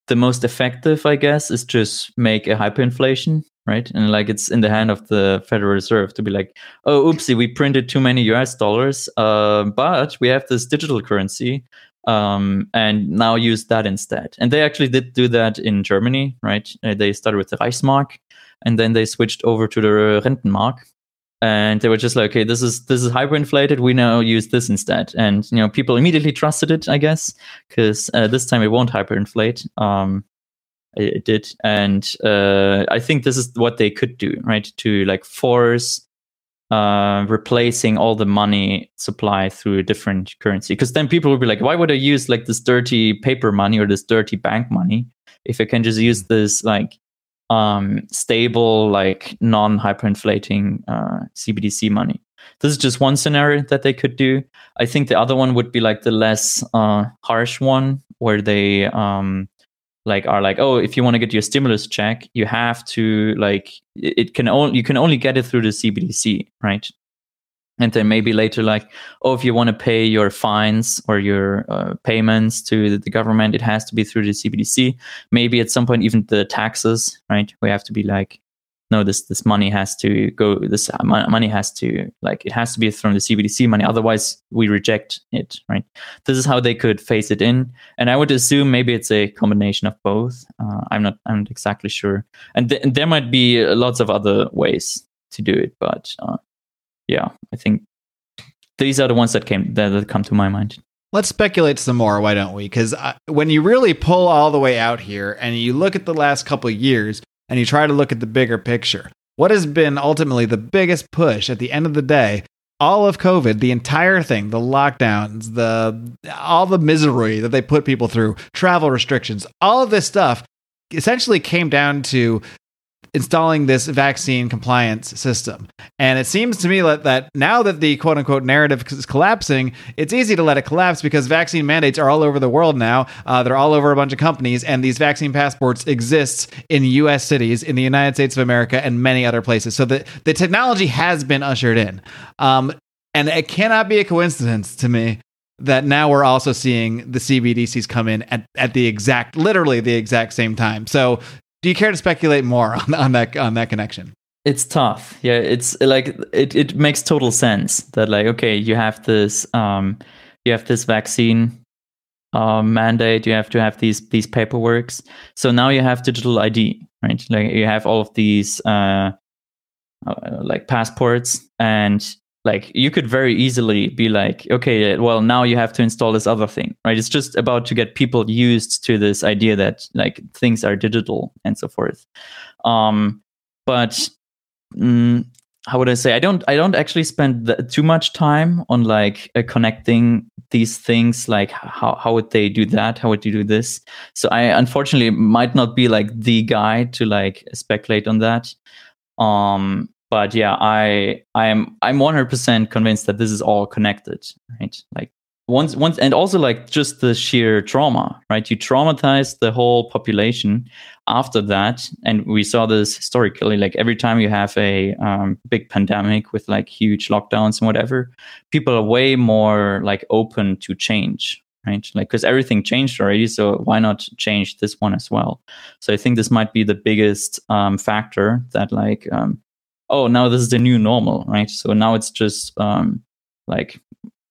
the most effective, I guess, is just make a hyperinflation, right? And, like, it's in the hand of the Federal Reserve to be like, oh, oopsie, we printed too many US dollars, uh, but we have this digital currency um, and now use that instead. And they actually did do that in Germany, right? Uh, they started with the Reichsmark, and then they switched over to the Rentenmark, and they were just like, okay, this is this is hyperinflated. We now use this instead, and you know, people immediately trusted it, I guess, because uh, this time it won't hyperinflate. Um, it, it did, and uh, I think this is what they could do, right? To like force uh, replacing all the money supply through a different currency. Because then people will be like, why would I use like this dirty paper money or this dirty bank money if I can just use this like um, stable, like non hyperinflating uh, CBDC money. This is just one scenario that they could do. I think the other one would be like the less uh, harsh one, where they um, like are like, oh, if you want to get your stimulus check, you have to like it can only you can only get it through the CBDC, right? and then maybe later like oh if you want to pay your fines or your uh, payments to the government it has to be through the cbdc maybe at some point even the taxes right we have to be like no this this money has to go this money has to like it has to be from the cbdc money otherwise we reject it right this is how they could phase it in and i would assume maybe it's a combination of both uh, i'm not i'm not exactly sure and, th- and there might be lots of other ways to do it but uh, yeah, I think these are the ones that came that, that come to my mind. Let's speculate some more, why don't we? Because when you really pull all the way out here and you look at the last couple years and you try to look at the bigger picture, what has been ultimately the biggest push at the end of the day? All of COVID, the entire thing, the lockdowns, the all the misery that they put people through, travel restrictions, all of this stuff essentially came down to installing this vaccine compliance system. And it seems to me that, now that the quote unquote narrative is collapsing, it's easy to let it collapse because vaccine mandates are all over the world now. Uh, they're all over a bunch of companies, and these vaccine passports exist in U.S. cities, in the United States of America, and many other places. So the, the technology has been ushered in. Um, and it cannot be a coincidence to me that now we're also seeing the CBDCs come in at, at the exact, literally the exact same time. So do you care to speculate more [LAUGHS] on, on that on that connection? It's tough. Yeah, it's like it, it makes total sense that like okay, you have this um you have this vaccine uh, mandate, you have to have these these paperworks. So now you have digital ID, right? Like you have all of these uh, uh like passports and like you could very easily be like okay well now you have to install this other thing right? It's just about to get people used to this idea that like things are digital and so forth. Um but mm, how would i say? I don't i don't actually spend too much time on like uh, connecting these things like how, how would they do that? How would you do this? So i unfortunately might not be like the guy to like speculate on that. Um but yeah, I I'm I'm 100% convinced that this is all connected, right? Like once once and also like just the sheer trauma, right? You traumatize the whole population after that, and we saw this historically. Like every time you have a um, big pandemic with like huge lockdowns and whatever, people are way more like open to change, right? Like, because everything changed already, so why not change this one as well? So I think this might be the biggest um, factor that, like, um, oh, now this is the new normal, right? So now it's just um, like,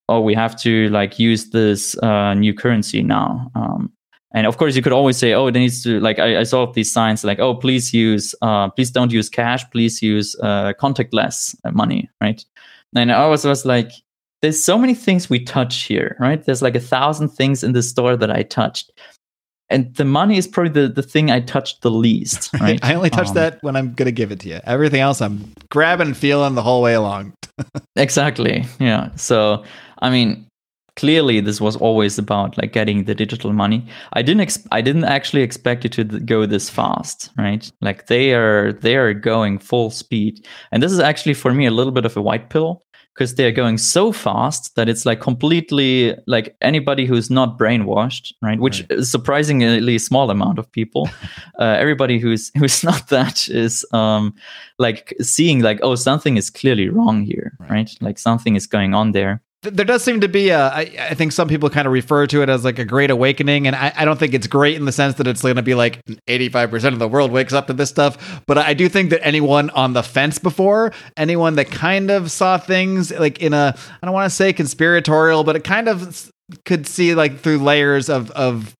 oh, we have to like use this uh, new currency now. Um, and of course, you could always say, oh, it needs to like I, I saw these signs like, oh, please use, uh, please don't use cash, please use uh, contactless money, right? And I was was like, there's so many things we touch here, right? There's like a thousand things in the store that I touched and the money is probably the, the thing I touched the least. [LAUGHS] Right? I only touch um, that when I'm gonna give it to you. Everything else, I'm grabbing and feeling the whole way along. [LAUGHS] exactly. Yeah. So I mean, clearly this was always about like getting the digital money. I didn't ex- I didn't actually expect it to go this fast. Right? Like they are they are going full speed, and this is actually for me a little bit of a white pill because they're going so fast that it's like completely like anybody who's not brainwashed right which right. is surprisingly small amount of people [LAUGHS] uh, everybody who's who's [LAUGHS] not that is um like seeing like oh something is clearly wrong here right, right? like something is going on there there does seem to be a I, I think some people kind of refer to it as like a great awakening and I, I don't think it's great in the sense that it's going to be like 85% of the world wakes up to this stuff but i do think that anyone on the fence before anyone that kind of saw things like in a i don't want to say conspiratorial but it kind of could see like through layers of of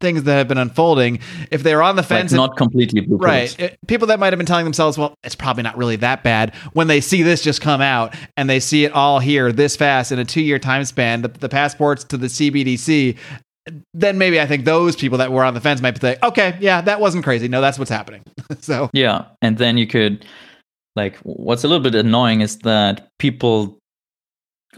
things that have been unfolding, if they're on the fence, like not and, completely right, it, people that might have been telling themselves, "Well, it's probably not really that bad," when they see this just come out and they see it all here this fast in a two-year time span, the, the passports to the CBDC. Then maybe I think those people that were on the fence might say, "Okay, yeah, that wasn't crazy. No, that's what's happening." [LAUGHS] so yeah, and then you could like what's a little bit annoying is that people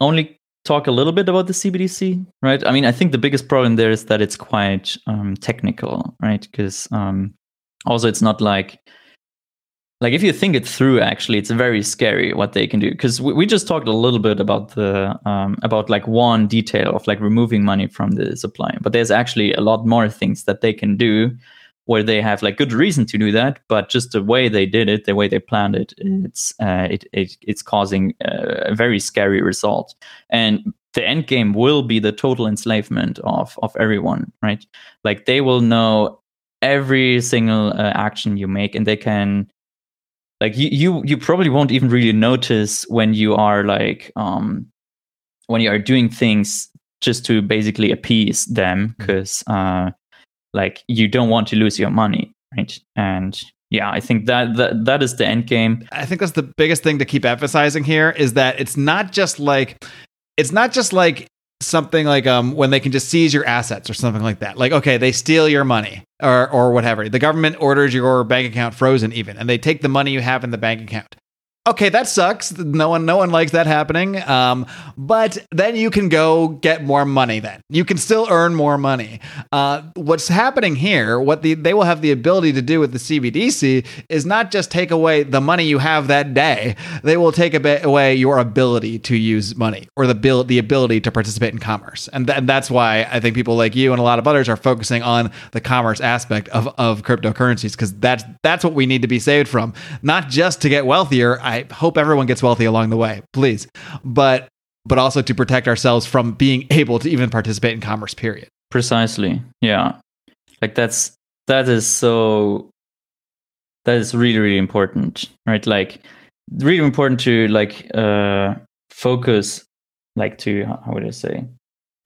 only talk a little bit about the CBDC, right? I mean, I think the biggest problem there is that it's quite um, technical, right? Because um, also it's not like like if you think it through actually it's very scary what they can do because we, we just talked a little bit about the um, about like one detail of like removing money from the supply but there's actually a lot more things that they can do where they have like good reason to do that but just the way they did it the way they planned it it's uh, it, it it's causing a very scary result and the end game will be the total enslavement of of everyone right like they will know every single uh, action you make and they can like you, you you probably won't even really notice when you are like um when you are doing things just to basically appease them because mm-hmm. uh like you don't want to lose your money right? And yeah i think that, that that is the end game. I think that's the biggest thing to keep emphasizing here is that it's not just like it's not just like something like um when they can just seize your assets or something like that. Like okay they steal your money or or whatever. The government orders your bank account frozen even and they take the money you have in the bank account okay, that sucks. No one, no one likes that happening. Um, but then you can go get more money. Then you can still earn more money. Uh, what's happening here? What the they will have the ability to do with the CBDC is not just take away the money you have that day. They will take away your ability to use money or the bill, the ability to participate in commerce. And, th- and that's why I think people like you and a lot of others are focusing on the commerce aspect of of cryptocurrencies because that's that's what we need to be saved from, not just to get wealthier. Hope everyone gets wealthy along the way, please. But but also to protect ourselves from being [LAUGHS] able to even participate in commerce period. Precisely. Yeah. Like that's that is so that is really really important, right? Like really important to like uh focus like to how would I say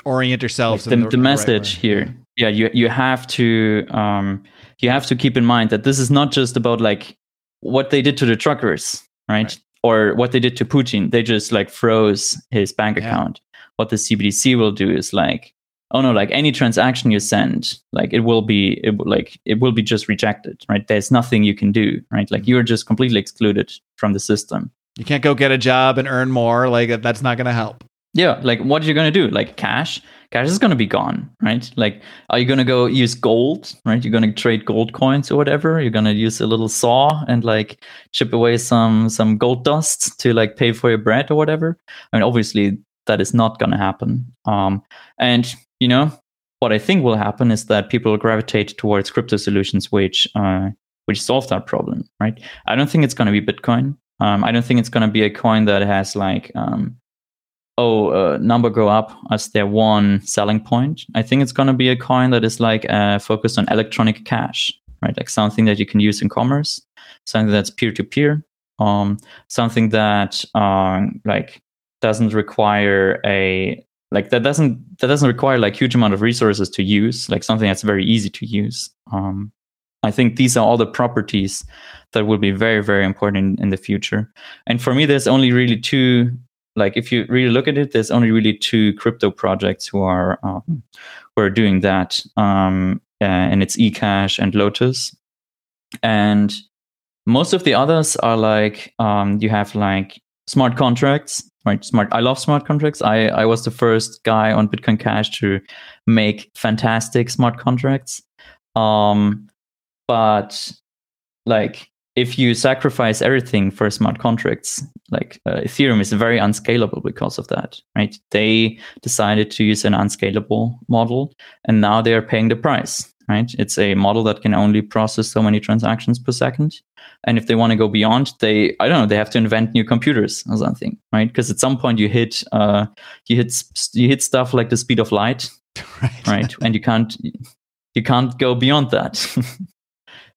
orient yourself like the, the, the, message right here. Yeah, you you have to um you have to keep in mind that this is not just about like what they did to the truckers right? right? Or what they did to Putin, they just like froze his bank yeah. account. What the CBDC will do is like, oh no, like any transaction you send, like it will be, it like it will be just rejected, right? There's nothing you can do, right? Like mm-hmm. you're just completely excluded from the system. You can't go get a job and earn more. Like that's not going to help. Yeah, like what are you going to do? Like cash? Cash is going to be gone, right? Like, are you going to go use gold, right? You're going to trade gold coins or whatever. You're going to use a little saw and like chip away some some gold dust to like pay for your bread or whatever. I mean, obviously that is not going to happen. Um, and you know what I think will happen is that people will gravitate towards crypto solutions which uh, which solve that problem, right? I don't think it's going to be Bitcoin. Um, I don't think it's going to be a coin that has like um, oh, uh, number go up as their one selling point. I think it's going to be a coin that is like uh, focused on electronic cash, right? Like something that you can use in commerce, something that's peer to peer, um, something that um, like doesn't require a like that doesn't that doesn't require like huge amount of resources to use, like something that's very easy to use. Um, I think these are all the properties that will be very, very important in, in the future. And for me, there's only really two like if you really look at it, there's only really two crypto projects who are um, who are doing that, um, uh, and it's eCash and Lotus, and most of the others are like um, you have like smart contracts, right? Smart. I love smart contracts. I I was the first guy on Bitcoin Cash to make fantastic smart contracts, um, but like if you sacrifice everything for smart contracts, like uh, Ethereum is very unscalable because of that, right? They decided to use an unscalable model and now they are paying the price, right? It's a model that can only process so many transactions per second. And if they want to go beyond, they, I don't know, they have to invent new computers or something, right? Because at some point you hit, uh, you hit, you hit stuff like the speed of light, [LAUGHS] right? right? and you can't, you can't go beyond that. [LAUGHS]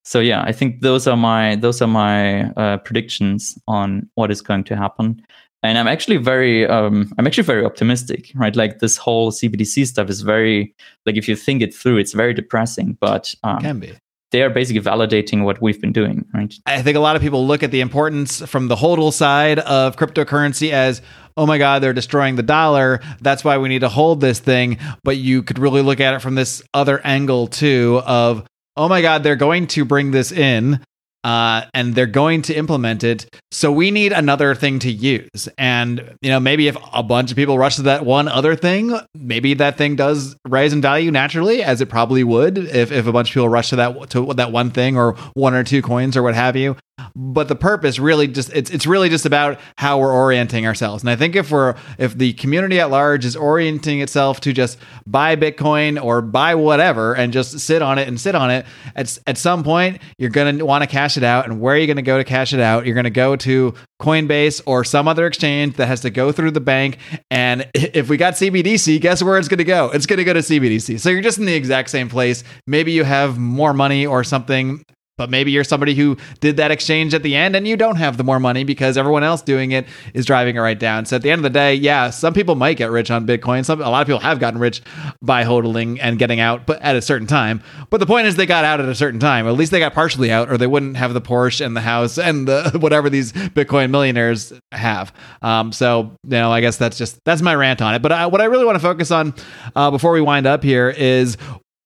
so yeah, I think those are my those are my uh, predictions on what is going to happen. And I'm actually very um, I'm actually very optimistic, right? Like this whole CBDC stuff is very like if you think it through, it's very depressing, but um, can be they are basically validating what we've been doing, right? I think a lot of people look at the importance from the hodl side of cryptocurrency as, oh my God, they're destroying the dollar. That's why we need to hold this thing. But you could really look at it from this other angle too of, oh my God, they're going to bring this in uh, and they're going to implement it. So we need another thing to use. And, you know, maybe if a bunch of people rush to that one other thing, maybe that thing does rise in value naturally, as it probably would if, if a bunch of people rush to that, to that one thing or one or two coins or what have you. But the purpose really just it's it's really just about how we're orienting ourselves. And I think if we're if the community at large is orienting itself to just buy Bitcoin or buy whatever and just sit on it and sit on it, at at some point you're going to want to cash it out. And where are you going to go to cash it out? You're going to go to Coinbase or some other exchange that has to go through the bank. And [LAUGHS] if we got CBDC, guess where it's going to go? It's going to go to CBDC. So you're just in the exact same place. Maybe you have more money or something but maybe you're somebody who did that exchange at the end and you don't have the more money because everyone else doing it is driving it right down. So at the end of the day, yeah, some people might get rich on Bitcoin. Some a lot of people have gotten rich by hodling and getting out, but at a certain time. But the point is they got out at a certain time. At least they got partially out, or they wouldn't have the Porsche and the house and the [LAUGHS] whatever these Bitcoin millionaires have. Um, so you know, I guess that's just that's my rant on it. But I, what I really want to focus on uh, before we wind up here is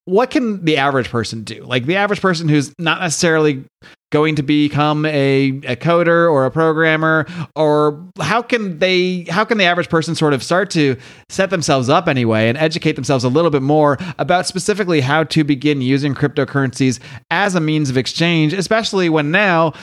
what can the average person do? Like the average person who's not necessarily going to become a, a coder or a programmer or how can they how can the average person sort of start to set themselves up anyway and educate themselves a little bit more about specifically how to begin using cryptocurrencies as a means of exchange especially when now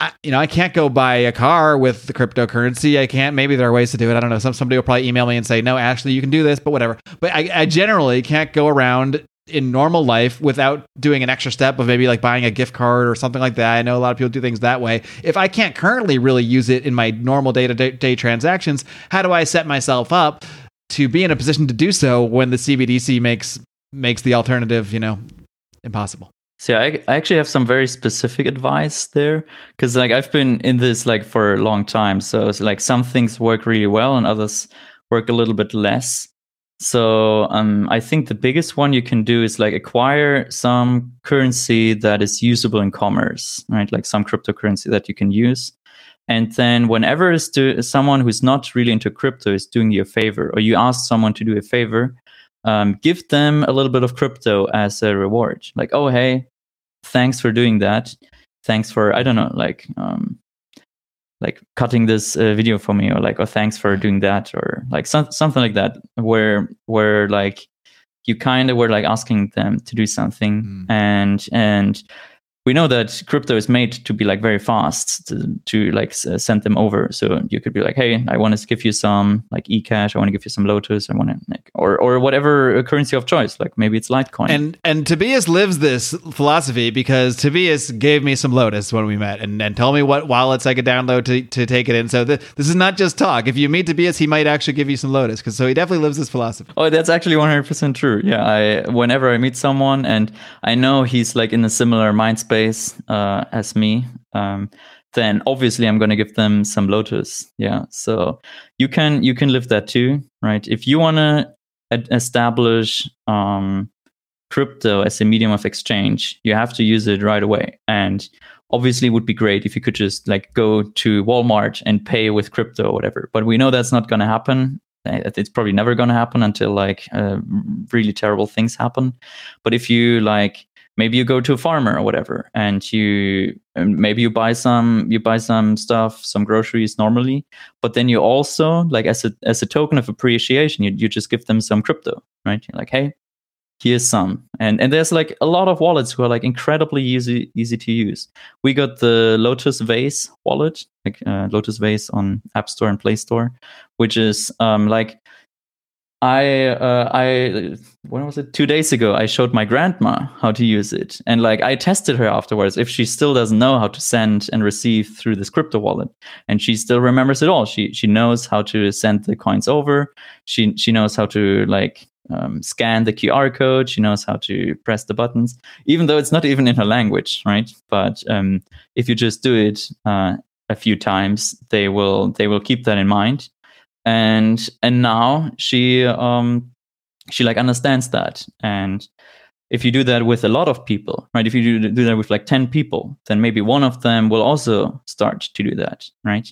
I, you know, I can't go buy a car with the cryptocurrency. I can't. Maybe there are ways to do it. I don't know. Some somebody will probably email me and say, "No, actually, you can do this," but whatever. But I, I generally can't go around in normal life without doing an extra step of maybe like buying a gift card or something like that. I know a lot of people do things that way. If I can't currently really use it in my normal day to day transactions, how do I set myself up to be in a position to do so when the CBDC makes makes the alternative, you know, impossible? So I, I actually have some very specific advice there because like I've been in this like for a long time. So it's like some things work really well and others work a little bit less. So um, I think the biggest one you can do is like acquire some currency that is usable in commerce, right? Like some cryptocurrency that you can use. And then whenever is to, someone who's not really into crypto is doing you a favor, or you ask someone to do a favor, um, give them a little bit of crypto as a reward. Like, oh hey, thanks for doing that. Thanks for I don't know, like um, like cutting this uh, video for me or like oh thanks for doing that or like some, something like that where where like you kind of were like asking them to do something mm. and and we know that crypto is made to be like very fast to, to like s- send them over. So you could be like, hey, I want to give you some like eCash. I want to give you some Lotus. I want to like, or or whatever uh, currency of choice. Like maybe it's Litecoin. And and Tobias lives this philosophy because Tobias gave me some Lotus when we met and, and told me what wallets I could download to, to take it in. So th- this is not just talk. If you meet Tobias, he might actually give you some Lotus because so he definitely lives this philosophy. Oh, that's actually one hundred percent true. Yeah, I whenever I meet someone and I know he's like in a similar mind space uh, as me, um, then obviously I'm going to give them some Lotus. Yeah, so you can you can live that too, right? If you want to ad- establish um, crypto as a medium of exchange, you have to use it right away. And obviously, would be great if you could just like go to Walmart and pay with crypto or whatever. But we know that's not going to happen it's probably never going to happen until like uh, really terrible things happen but if you like maybe you go to a farmer or whatever and you maybe you buy some you buy some stuff some groceries normally but then you also like as a as a token of appreciation you, you just give them some crypto right? You're like hey here's some. And and there's like a lot of wallets who are like incredibly easy easy to use. We got the lotus vase wallet like uh, lotus vase on app store and play store which is um like I uh, I when was it? Two days ago I showed my grandma how to use it. And like I tested her afterwards if she still doesn't know how to send and receive through this crypto wallet. And she still remembers it all. She she knows how to send the coins over. She she knows how to like um, scan the QR code. She knows how to press the buttons even though it's not even in her language right? But um, if you just do it uh, a few times they will they will keep that in mind and and now she um she like understands that. And if you do that with a lot of people right if you do, do that with like 10 people then maybe one of them will also start to do that right?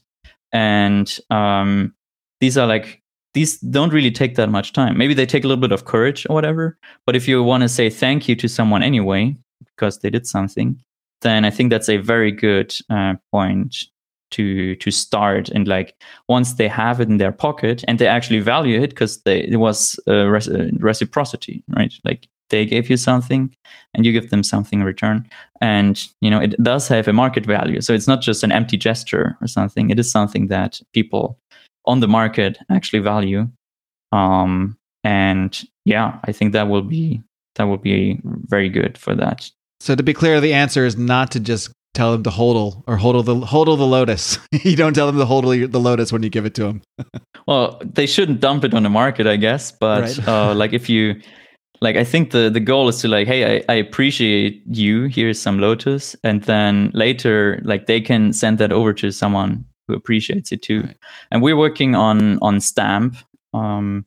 And um these are like these don't really take that much time. Maybe they take a little bit of courage or whatever but if you want to say thank you to someone anyway because they did something then i think that's a very good uh, point to to start and like once they have it in their pocket and they actually value it because they it was uh, reciprocity right? Like they gave you something and you give them something in return. And you know it does have a market value. So it's not just an empty gesture or something. It is something that people on the market actually value. Um, and yeah i think that will be that will be very good for that. So to be clear the answer is not to just tell them to hodl or hodl the hodl the lotus. [LAUGHS] you don't tell them to hodl the lotus when you give it to them. [LAUGHS] well, they shouldn't dump it on the market, I guess. But right. uh, [LAUGHS] like if you like, I think the the goal is to like, hey, I, I appreciate you. Here's some lotus, and then later, like they can send that over to someone who appreciates it too. Right. And we're working on on stamp. Um,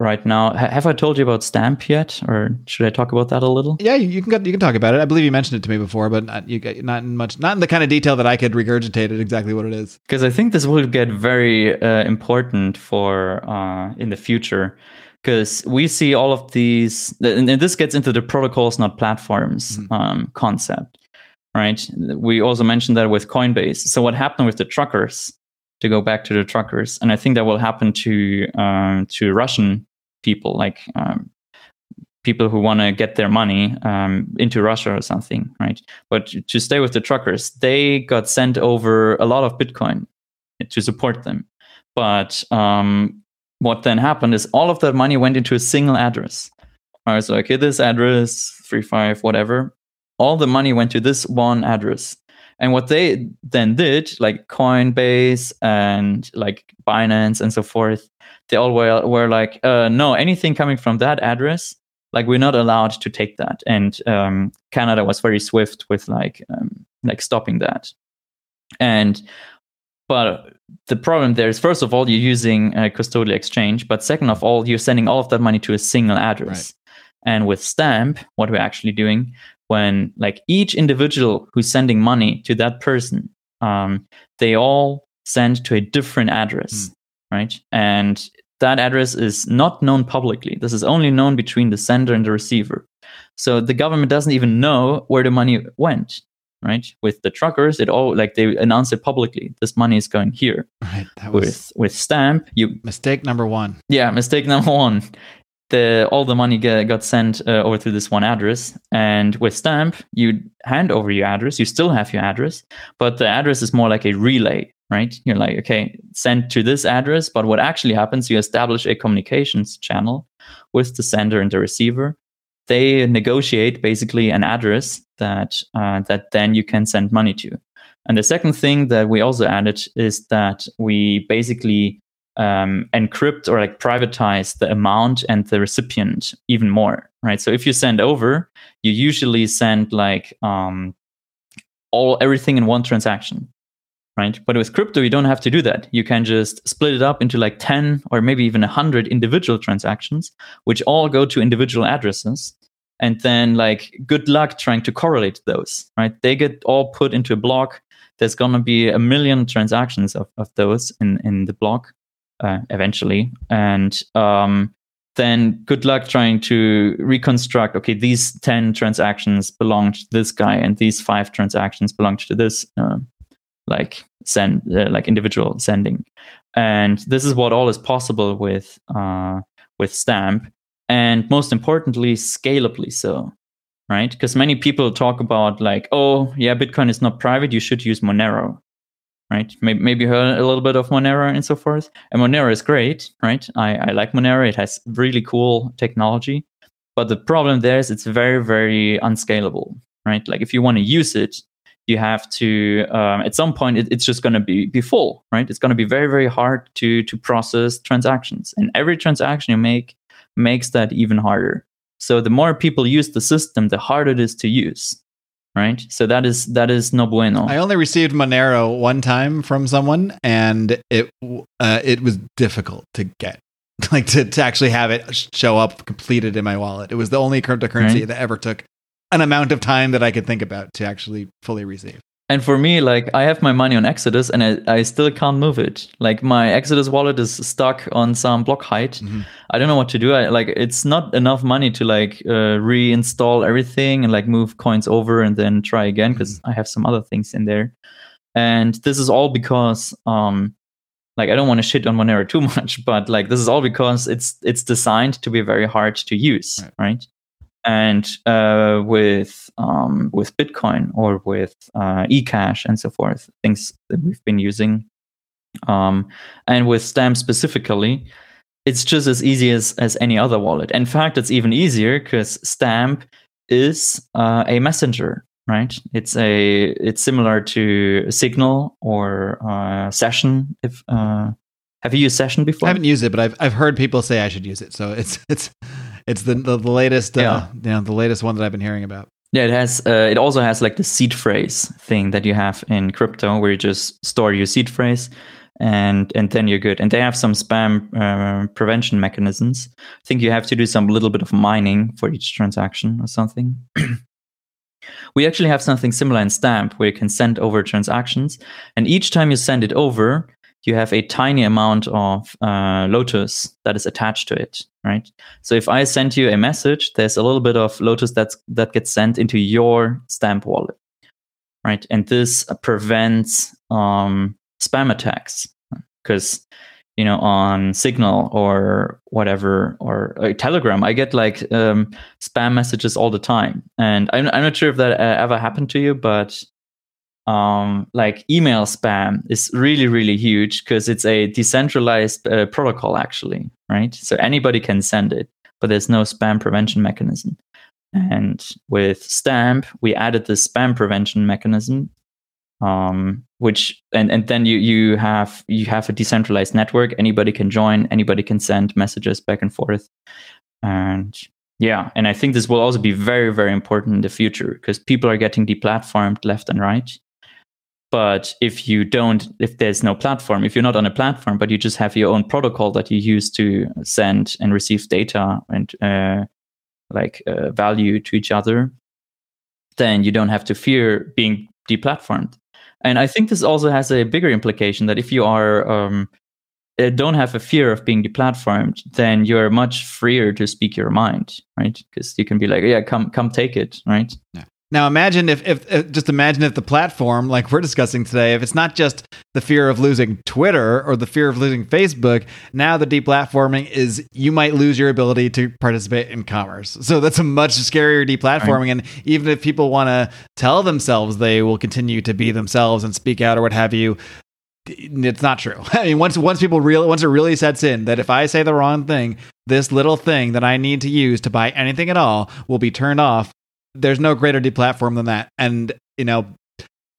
right now. H- have I told you about Stamp yet, or should I talk about that a little? Yeah, you can you can talk about it. I believe you mentioned it to me before, but not you not in much not in the kind of detail that I could regurgitate it exactly what it is. Because I think this will get very uh, important for uh, in the future. Because we see all of these, and this gets into the protocols, not platforms mm-hmm. um, concept, right? We also mentioned that with Coinbase. So what happened with the truckers? To go back to the truckers, and I think that will happen to um, to Russian people, like um, people who want to get their money um, into Russia or something, right? But to stay with the truckers, they got sent over a lot of Bitcoin to support them. But um, what then happened is all of that money went into a single address. I was like, okay, this address, three five, whatever. All the money went to this one address. And what they then did, like Coinbase and like Binance and so forth, they all were, were like, uh, no, anything coming from that address, like we're not allowed to take that. And um, Canada was very swift with like um, like stopping that. And but the problem there is first of all you're using a custodial exchange, but second of all you're sending all of that money to a single address. Right. And with Stamp, what we're actually doing when like each individual who's sending money to that person, um, they all send to a different address, mm. Right? And that address is not known publicly. This is only known between the sender and the receiver. So the government doesn't even know where the money went, right? With the truckers, it all like they announce it publicly. This money is going here. Right. That was with with stamp, you mistake number one. Yeah, mistake number one. The all the money get, got sent uh, over to this one address, and with stamp, you hand over your address. You still have your address, but the address is more like a relay right? You're like, okay, send to this address. But what actually happens, you establish a communications channel with the sender and the receiver. They negotiate basically an address that uh, that then you can send money to. And the second thing that we also added is that we basically um, encrypt or like privatize the amount and the recipient even more, right? So if you send over, you usually send like um, all everything in one transaction right? But with crypto, you don't have to do that. You can just split it up into like 10 or maybe even 100 individual transactions, which all go to individual addresses. And then, like, good luck trying to correlate those, right? They get all put into a block. There's going to be a million transactions of, of those in, in the block uh, eventually. And um, then good luck trying to reconstruct okay these 10 transactions belonged to this guy and these five transactions belonged to this uh, like send uh, like individual sending. And this is what all is possible with uh, with stamp and most importantly scalably so right? Because many people talk about like oh yeah bitcoin is not private you should use monero right? Maybe, maybe you heard a little bit of monero and so forth. And monero is great right? I, I like monero. It has really cool technology. But the problem there is it's very very unscalable right? Like if you want to use it you have to um, at some point it, it's just going to be, be full right? It's going to be very very hard to to process transactions. And every transaction you make makes that even harder. So the more people use the system the harder it is to use right so that is that is no bueno i only received monero one time from someone and it uh, it was difficult to get [LAUGHS] like to, to actually have it show up completed in my wallet it was the only cryptocurrency right. that ever took an amount of time that I could think about to actually fully receive. And for me, like I have my money on Exodus and I, I still can't move it. Like my Exodus wallet is stuck on some block height. Mm-hmm. I don't know what to do. I like it's not enough money to like uh, reinstall everything and like move coins over and then try again because mm-hmm. I have some other things in there. And this is all because um like I don't want to shit on Monero too [LAUGHS] much, but like this is all because it's it's designed to be very hard to use, right? right? And uh, with um, with Bitcoin or with uh, eCash and so forth, things that we've been using, um, and with Stamp specifically, it's just as easy as as any other wallet. In fact, it's even easier because Stamp is uh, a messenger, right? It's a it's similar to Signal or uh, Session. If uh, have you used Session before? I haven't used it, but I've I've heard people say I should use it. So it's [LAUGHS] it's it's the the, the latest uh, yeah. you know the latest one that I've been hearing about. Yeah, it has. Uh, it also has like the seed phrase thing that you have in crypto, where you just store your seed phrase, and and then you're good. And they have some spam uh, prevention mechanisms. I think you have to do some little bit of mining for each transaction or something. [CLEARS THROAT] we actually have something similar in Stamp, where you can send over transactions, and each time you send it over, you have a tiny amount of uh, Lotus that is attached to it, right? So if I send you a message, there's a little bit of Lotus that's that gets sent into your stamp wallet, right? And this prevents um, spam attacks because you know on Signal or whatever or uh, Telegram, I get like um, spam messages all the time, and I'm I'm not sure if that uh, ever happened to you, but um, like email spam is really really huge because it's a decentralized uh, protocol actually right? So anybody can send it but there's no spam prevention mechanism. And with stamp we added the spam prevention mechanism um, which and, and then you you have you have a decentralized network. Anybody can join anybody can send messages back and forth. And yeah and i think this will also be very very important in the future because people are getting deplatformed left and right but if you don't, if there's no platform, if you're not on a platform, but you just have your own protocol that you use to send and receive data and uh, like uh, value to each other, then you don't have to fear being deplatformed. And I think this also has a bigger implication that if you are um, uh, don't have a fear of being deplatformed, then you're much freer to speak your mind, right? Because you can be like, yeah, come come take it, right? Yeah. Now imagine if, if, if, just imagine if the platform like we're discussing today, if it's not just the fear of losing Twitter or the fear of losing Facebook, now the deplatforming is you might lose your ability to participate in commerce. So that's a much scarier deplatforming. Right. And even if people want to tell themselves they will continue to be themselves and speak out or what have you, it's not true. [LAUGHS] I mean, once once people real once it really sets in that if I say the wrong thing, this little thing that I need to use to buy anything at all will be turned off there's no greater deplatform than that. And, you know,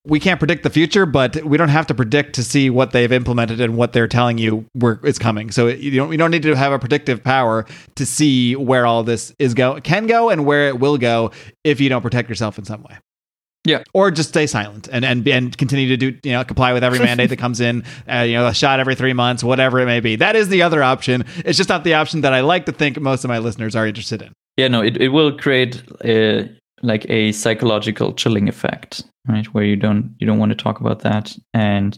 we can't predict the future, but we don't have to predict to see what they've implemented and what they're telling you is coming. So you don't, you don't need to have a predictive power to see where all this is go can go and where it will go if you don't protect yourself in some way. Yeah, or just stay silent and and and continue to do you know comply with every [LAUGHS] mandate that comes in. Uh, you know, a shot every three months, whatever it may be. That is the other option. It's just not the option that I like to think most of my listeners are interested in. Yeah, no, it, it will create a like a psychological chilling effect, right? Where you don't you don't want to talk about that, and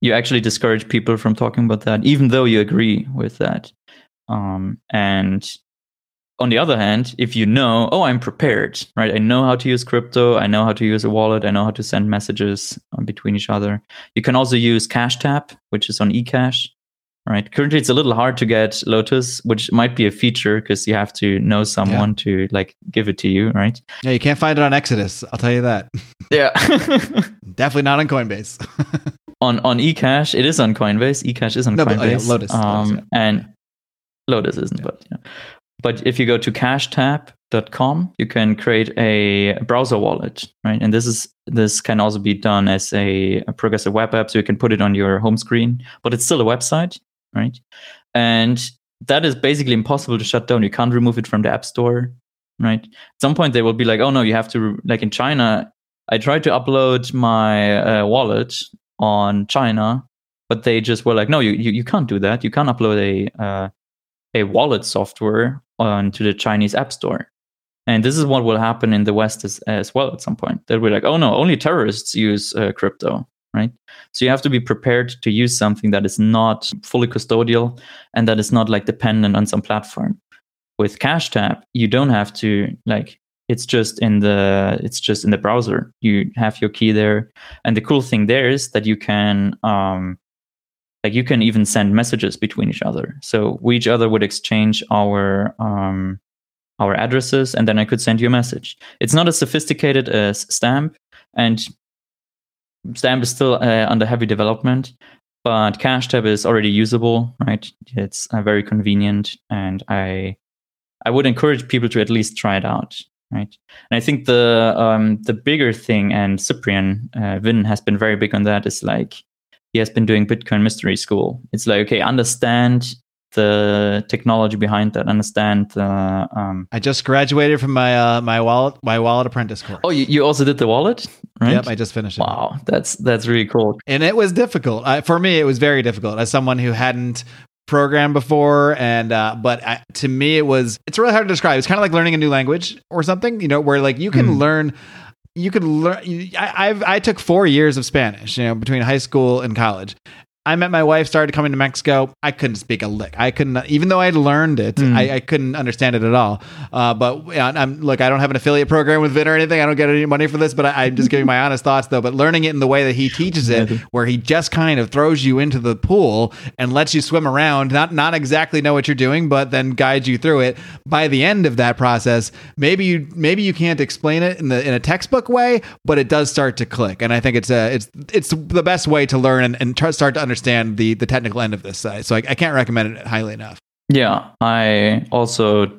you actually discourage people from talking about that, even though you agree with that. Um, and on the other hand, if you know, oh, I'm prepared, right? I know how to use crypto. I know how to use a wallet. I know how to send messages uh, between each other. You can also use CashTab, which is on eCash right? Currently, it's a little hard to get Lotus, which might be a feature because you have to know someone yeah. to like give it to you, right? Yeah, you can't find it on Exodus. I'll tell you that. [LAUGHS] Yeah, [LAUGHS] definitely not on Coinbase. [LAUGHS] on on eCash, it is on Coinbase. eCash is on no, Coinbase. But, oh, yeah, Lotus, um, Lotus, yeah. and Lotus isn't, but yeah. But if you go to cashtab.com, you can create a browser wallet, right? And this is this can also be done as a, a progressive web app, so you can put it on your home screen, but it's still a website right? And that is basically impossible to shut down. You can't remove it from the app store, right? At some point, they will be like, oh no, you have to, like in China, I tried to upload my uh, wallet on China, but they just were like, no, you, you, you can't do that. You can't upload a, uh, a wallet software onto the Chinese app store. And this is what will happen in the West as, as well at some point. They'll be like, oh no, only terrorists use uh, crypto right? So you have to be prepared to use something that is not fully custodial and that is not like dependent on some platform. With Cash Tab, you don't have to like it's just in the it's just in the browser. You have your key there, and the cool thing there is that you can um, like you can even send messages between each other. So we each other would exchange our um, our addresses, and then I could send you a message. It's not as sophisticated as Stamp, and Stamp is still uh, under heavy development, but CashTab is already usable, right? It's uh, very convenient, and I I would encourage people to at least try it out, right? And I think the um, the bigger thing, and Cyprian uh, Vin has been very big on that, is like he has been doing Bitcoin Mystery School. It's like okay, understand the technology behind that, understand the. Um, I just graduated from my uh, my wallet my wallet apprentice course. oh, you, you also did the wallet, right? Yep, I just finished it. wow, that's that's really cool. and it was difficult uh, for me. It was very difficult as someone who hadn't programmed before, and uh, but I, to me, it was it's really hard to describe. It's kind of like learning a new language or something, you know, where like you can Hmm. learn. You could learn. I, I've I took four years of Spanish, you know, between high school and college. I met my wife, started coming to Mexico. I couldn't speak a lick. I couldn't, even though I'd learned it, Mm. I, I couldn't understand it at all. Uh, but I'm look, I don't have an affiliate program with Vin or anything. I don't get any money for this, but I, I'm just giving my [LAUGHS] honest thoughts though. But learning it in the way that he teaches it, where he just kind of throws you into the pool and lets you swim around, not not exactly know what you're doing, but then guides you through it. By the end of that process, maybe you maybe you can't explain it in the in a textbook way, but it does start to click. And I think it's a it's it's the best way to learn and, and start to understand the the technical end of this side. So I, I can't recommend it highly enough. Yeah, I also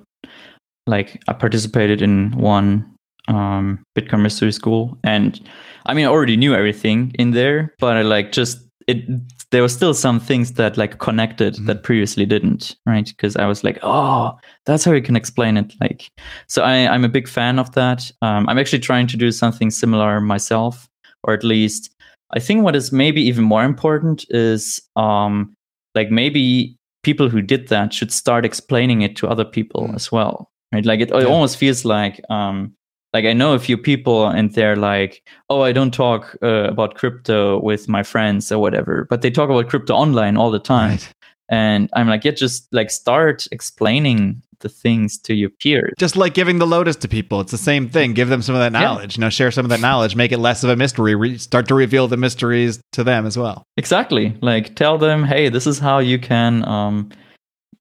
like I participated in one um Bitcoin mystery school and I mean I already knew everything in there, but I like just it there were still some things that like connected Mhm. that previously didn't, right? Because I was like, oh, that's how you can explain it. Like so I, I'm a big fan of that. Um I'm actually trying to do something similar myself, or at least I think what is maybe even more important is um like maybe people who did that should start explaining it to other people Mm. as well right like it, it Yeah. almost feels like um like i know a few people and they're like oh i don't talk uh, about crypto with my friends or whatever but they talk about crypto online all the time Right. and i'm like yeah just like start explaining the things to your peers Just like giving the lotus to people, it's the same thing. Give them some of that Yeah. knowledge. You know, share some of that knowledge. Make it less of a mystery. Re- start to reveal the mysteries to them as well. Exactly. Like tell them, hey, this is how you can um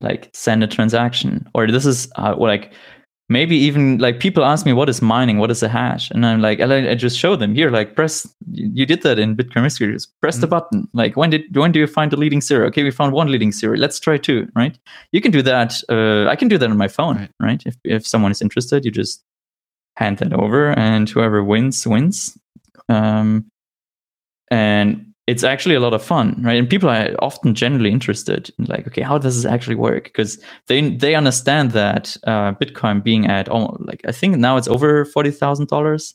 like send a transaction. Or this is uh, like maybe even like people ask me what is mining, what is a hash? And I'm like, I, I just show them here, like press you did that in Bitcoin. Just press the button. Like when did when do you find the leading zero? Okay, we found one leading zero. Let's try two, right? You can do that. Uh, I can do that on my phone, Right. right? If if someone is interested, you just hand that over and whoever wins wins. Um and it's actually a lot of fun right? And people are often generally interested in like okay how does this actually work? Because they they understand that uh, bitcoin being at almost like i think now it's over $40000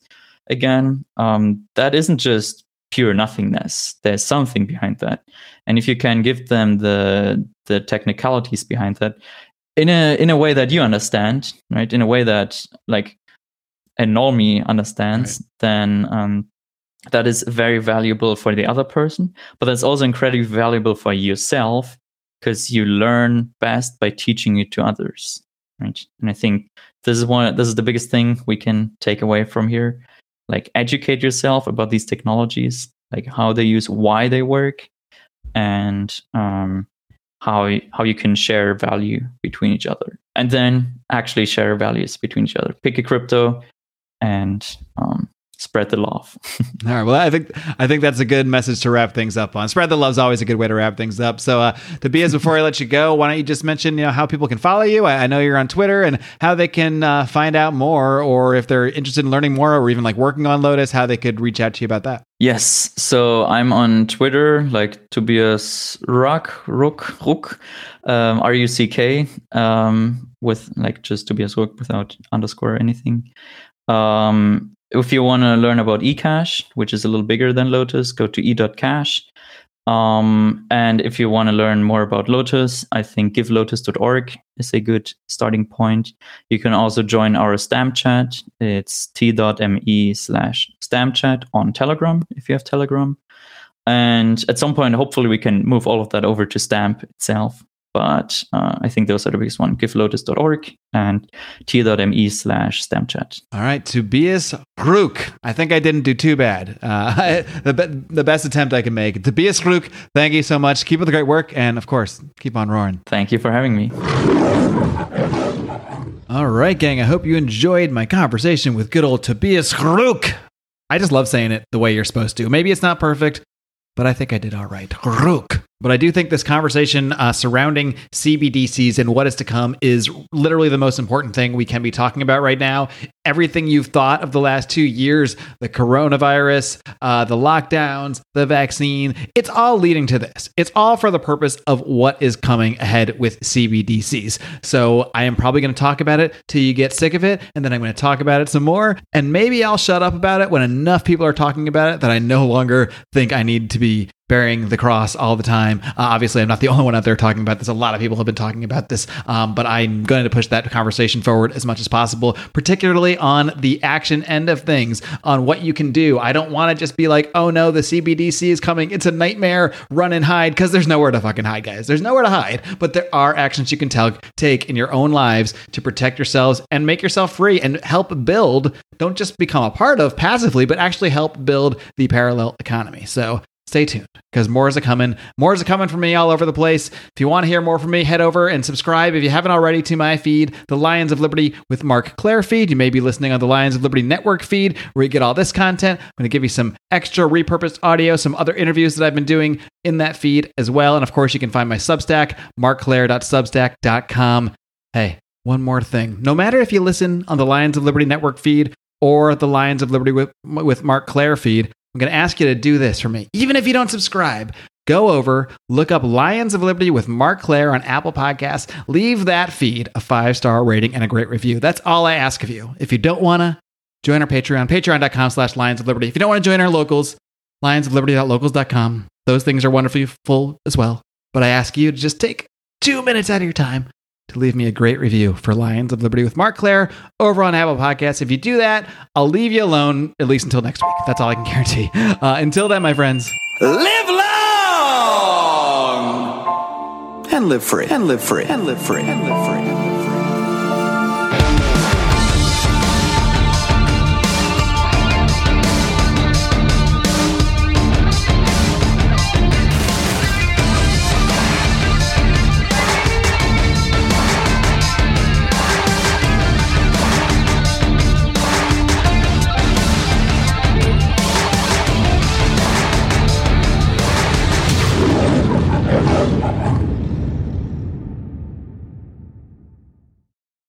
again. Um, that isn't just pure nothingness. There's something behind that. And if you can give them the the technicalities behind that in a in a way that you understand right? In a way that like a normie understands then um, that is very valuable for the other person, but that's also incredibly valuable for yourself because you learn best by teaching it to others, right? And I think this is one. This is the biggest thing we can take away from here. Like educate yourself about these technologies, like how they use, why they work, and um, how how you can share value between each other, and then actually share values between each other. Pick a crypto and um, spread the love. [LAUGHS] All right. Well, I think I think that's a good message to wrap things up on. Spread the love is always a good way to wrap things up. So, uh, Tobias, before I let you go, why don't you just mention you know how people can follow you? I, I know you're on Twitter and how they can uh, find out more, or if they're interested in learning more, or even like working on Lotus, how they could reach out to you about that. Yes, so I'm on Twitter, like Tobias Ruck, Ruck, Ruck, um, R U C K, um, with like just Tobias Ruck without underscore or anything. Um, if you want to learn about eCash, which is a little bigger than Lotus, go to e.cash. Um, and if you want to learn more about Lotus, I think givelotus.org is a good starting point. You can also join our stamp chat. It's t.me slash stamp chat on Telegram if you have Telegram. And at some point, hopefully, we can move all of that over to Stamp itself. But uh, I think those are the biggest one givelotus.org and t.me slash stamp chat. All right, Tobias Rook. I think I didn't do too bad. Uh, [LAUGHS] the, be- the best attempt I can make. Tobias Rook, thank you so much. Keep up the great work, and of course, keep on roaring. Thank you for having me. All right, gang. I hope you enjoyed my conversation with good old Tobias Rook. I just love saying it the way you're supposed to. Maybe it's not perfect, but I think I did all right. Rook. But I do think this conversation uh, surrounding CBDCs and what is to come is literally the most important thing we can be talking about right now. Everything you've thought of the last two years, the coronavirus, uh, the lockdowns, the vaccine, it's all leading to this. It's all for the purpose of what is coming ahead with CBDCs. So I am probably going to talk about it till you get sick of it, and then I'm going to talk about it some more. And maybe I'll shut up about it when enough people are talking about it that I no longer think I need to be bearing the cross all the time. Uh, obviously, I'm not the [LAUGHS] only one out there talking about this. A lot of people have been talking about this, um, but I'm going to push that conversation forward as much as possible, particularly on the action end of things, on what you can do. I don't want to just be like, oh no, the CBDC is coming. It's a nightmare. Run and hide because there's nowhere to fucking hide, guys. There's nowhere to hide, but there are actions you can tell, take in your own lives to protect yourselves and make yourself free and help build. Don't just become a part of passively, but actually help build the parallel economy. So stay tuned because more is a coming. More is a coming from me all over the place. If you want to hear more from me, head over and subscribe if you haven't already to my feed, the Lions of Liberty with Marc Clair feed. You may be listening on the Lions of Liberty Network feed where you get all this content. I'm going to give you some extra repurposed audio, some other interviews that I've been doing in that feed as well. And of course, you can find my Substack, marcclair.substack.com. Hey, one more thing. No matter if you listen on the Lions of Liberty Network feed or the Lions of Liberty with, with Marc Clair feed, I'm going to ask you to do this for me. Even if you don't subscribe, go over, look up Lions of Liberty with Marc Clair on Apple Podcasts, leave that feed a five star rating and a great review. That's all I ask of you. If you don't want to, join our Patreon, patreon.com slash Lions of Liberty. If you don't want to join our locals, lionsofliberty.locals.com. Those things are wonderfully full as well. But I ask you to just take two minutes out of your time to leave me a great review for Lions of Liberty with Marc Clair over on Apple Podcasts. If you do that, I'll leave you alone at least until next week. That's all I can [LAUGHS] guarantee. Uh, until then, my friends, live long and live free and live free and live free and live free.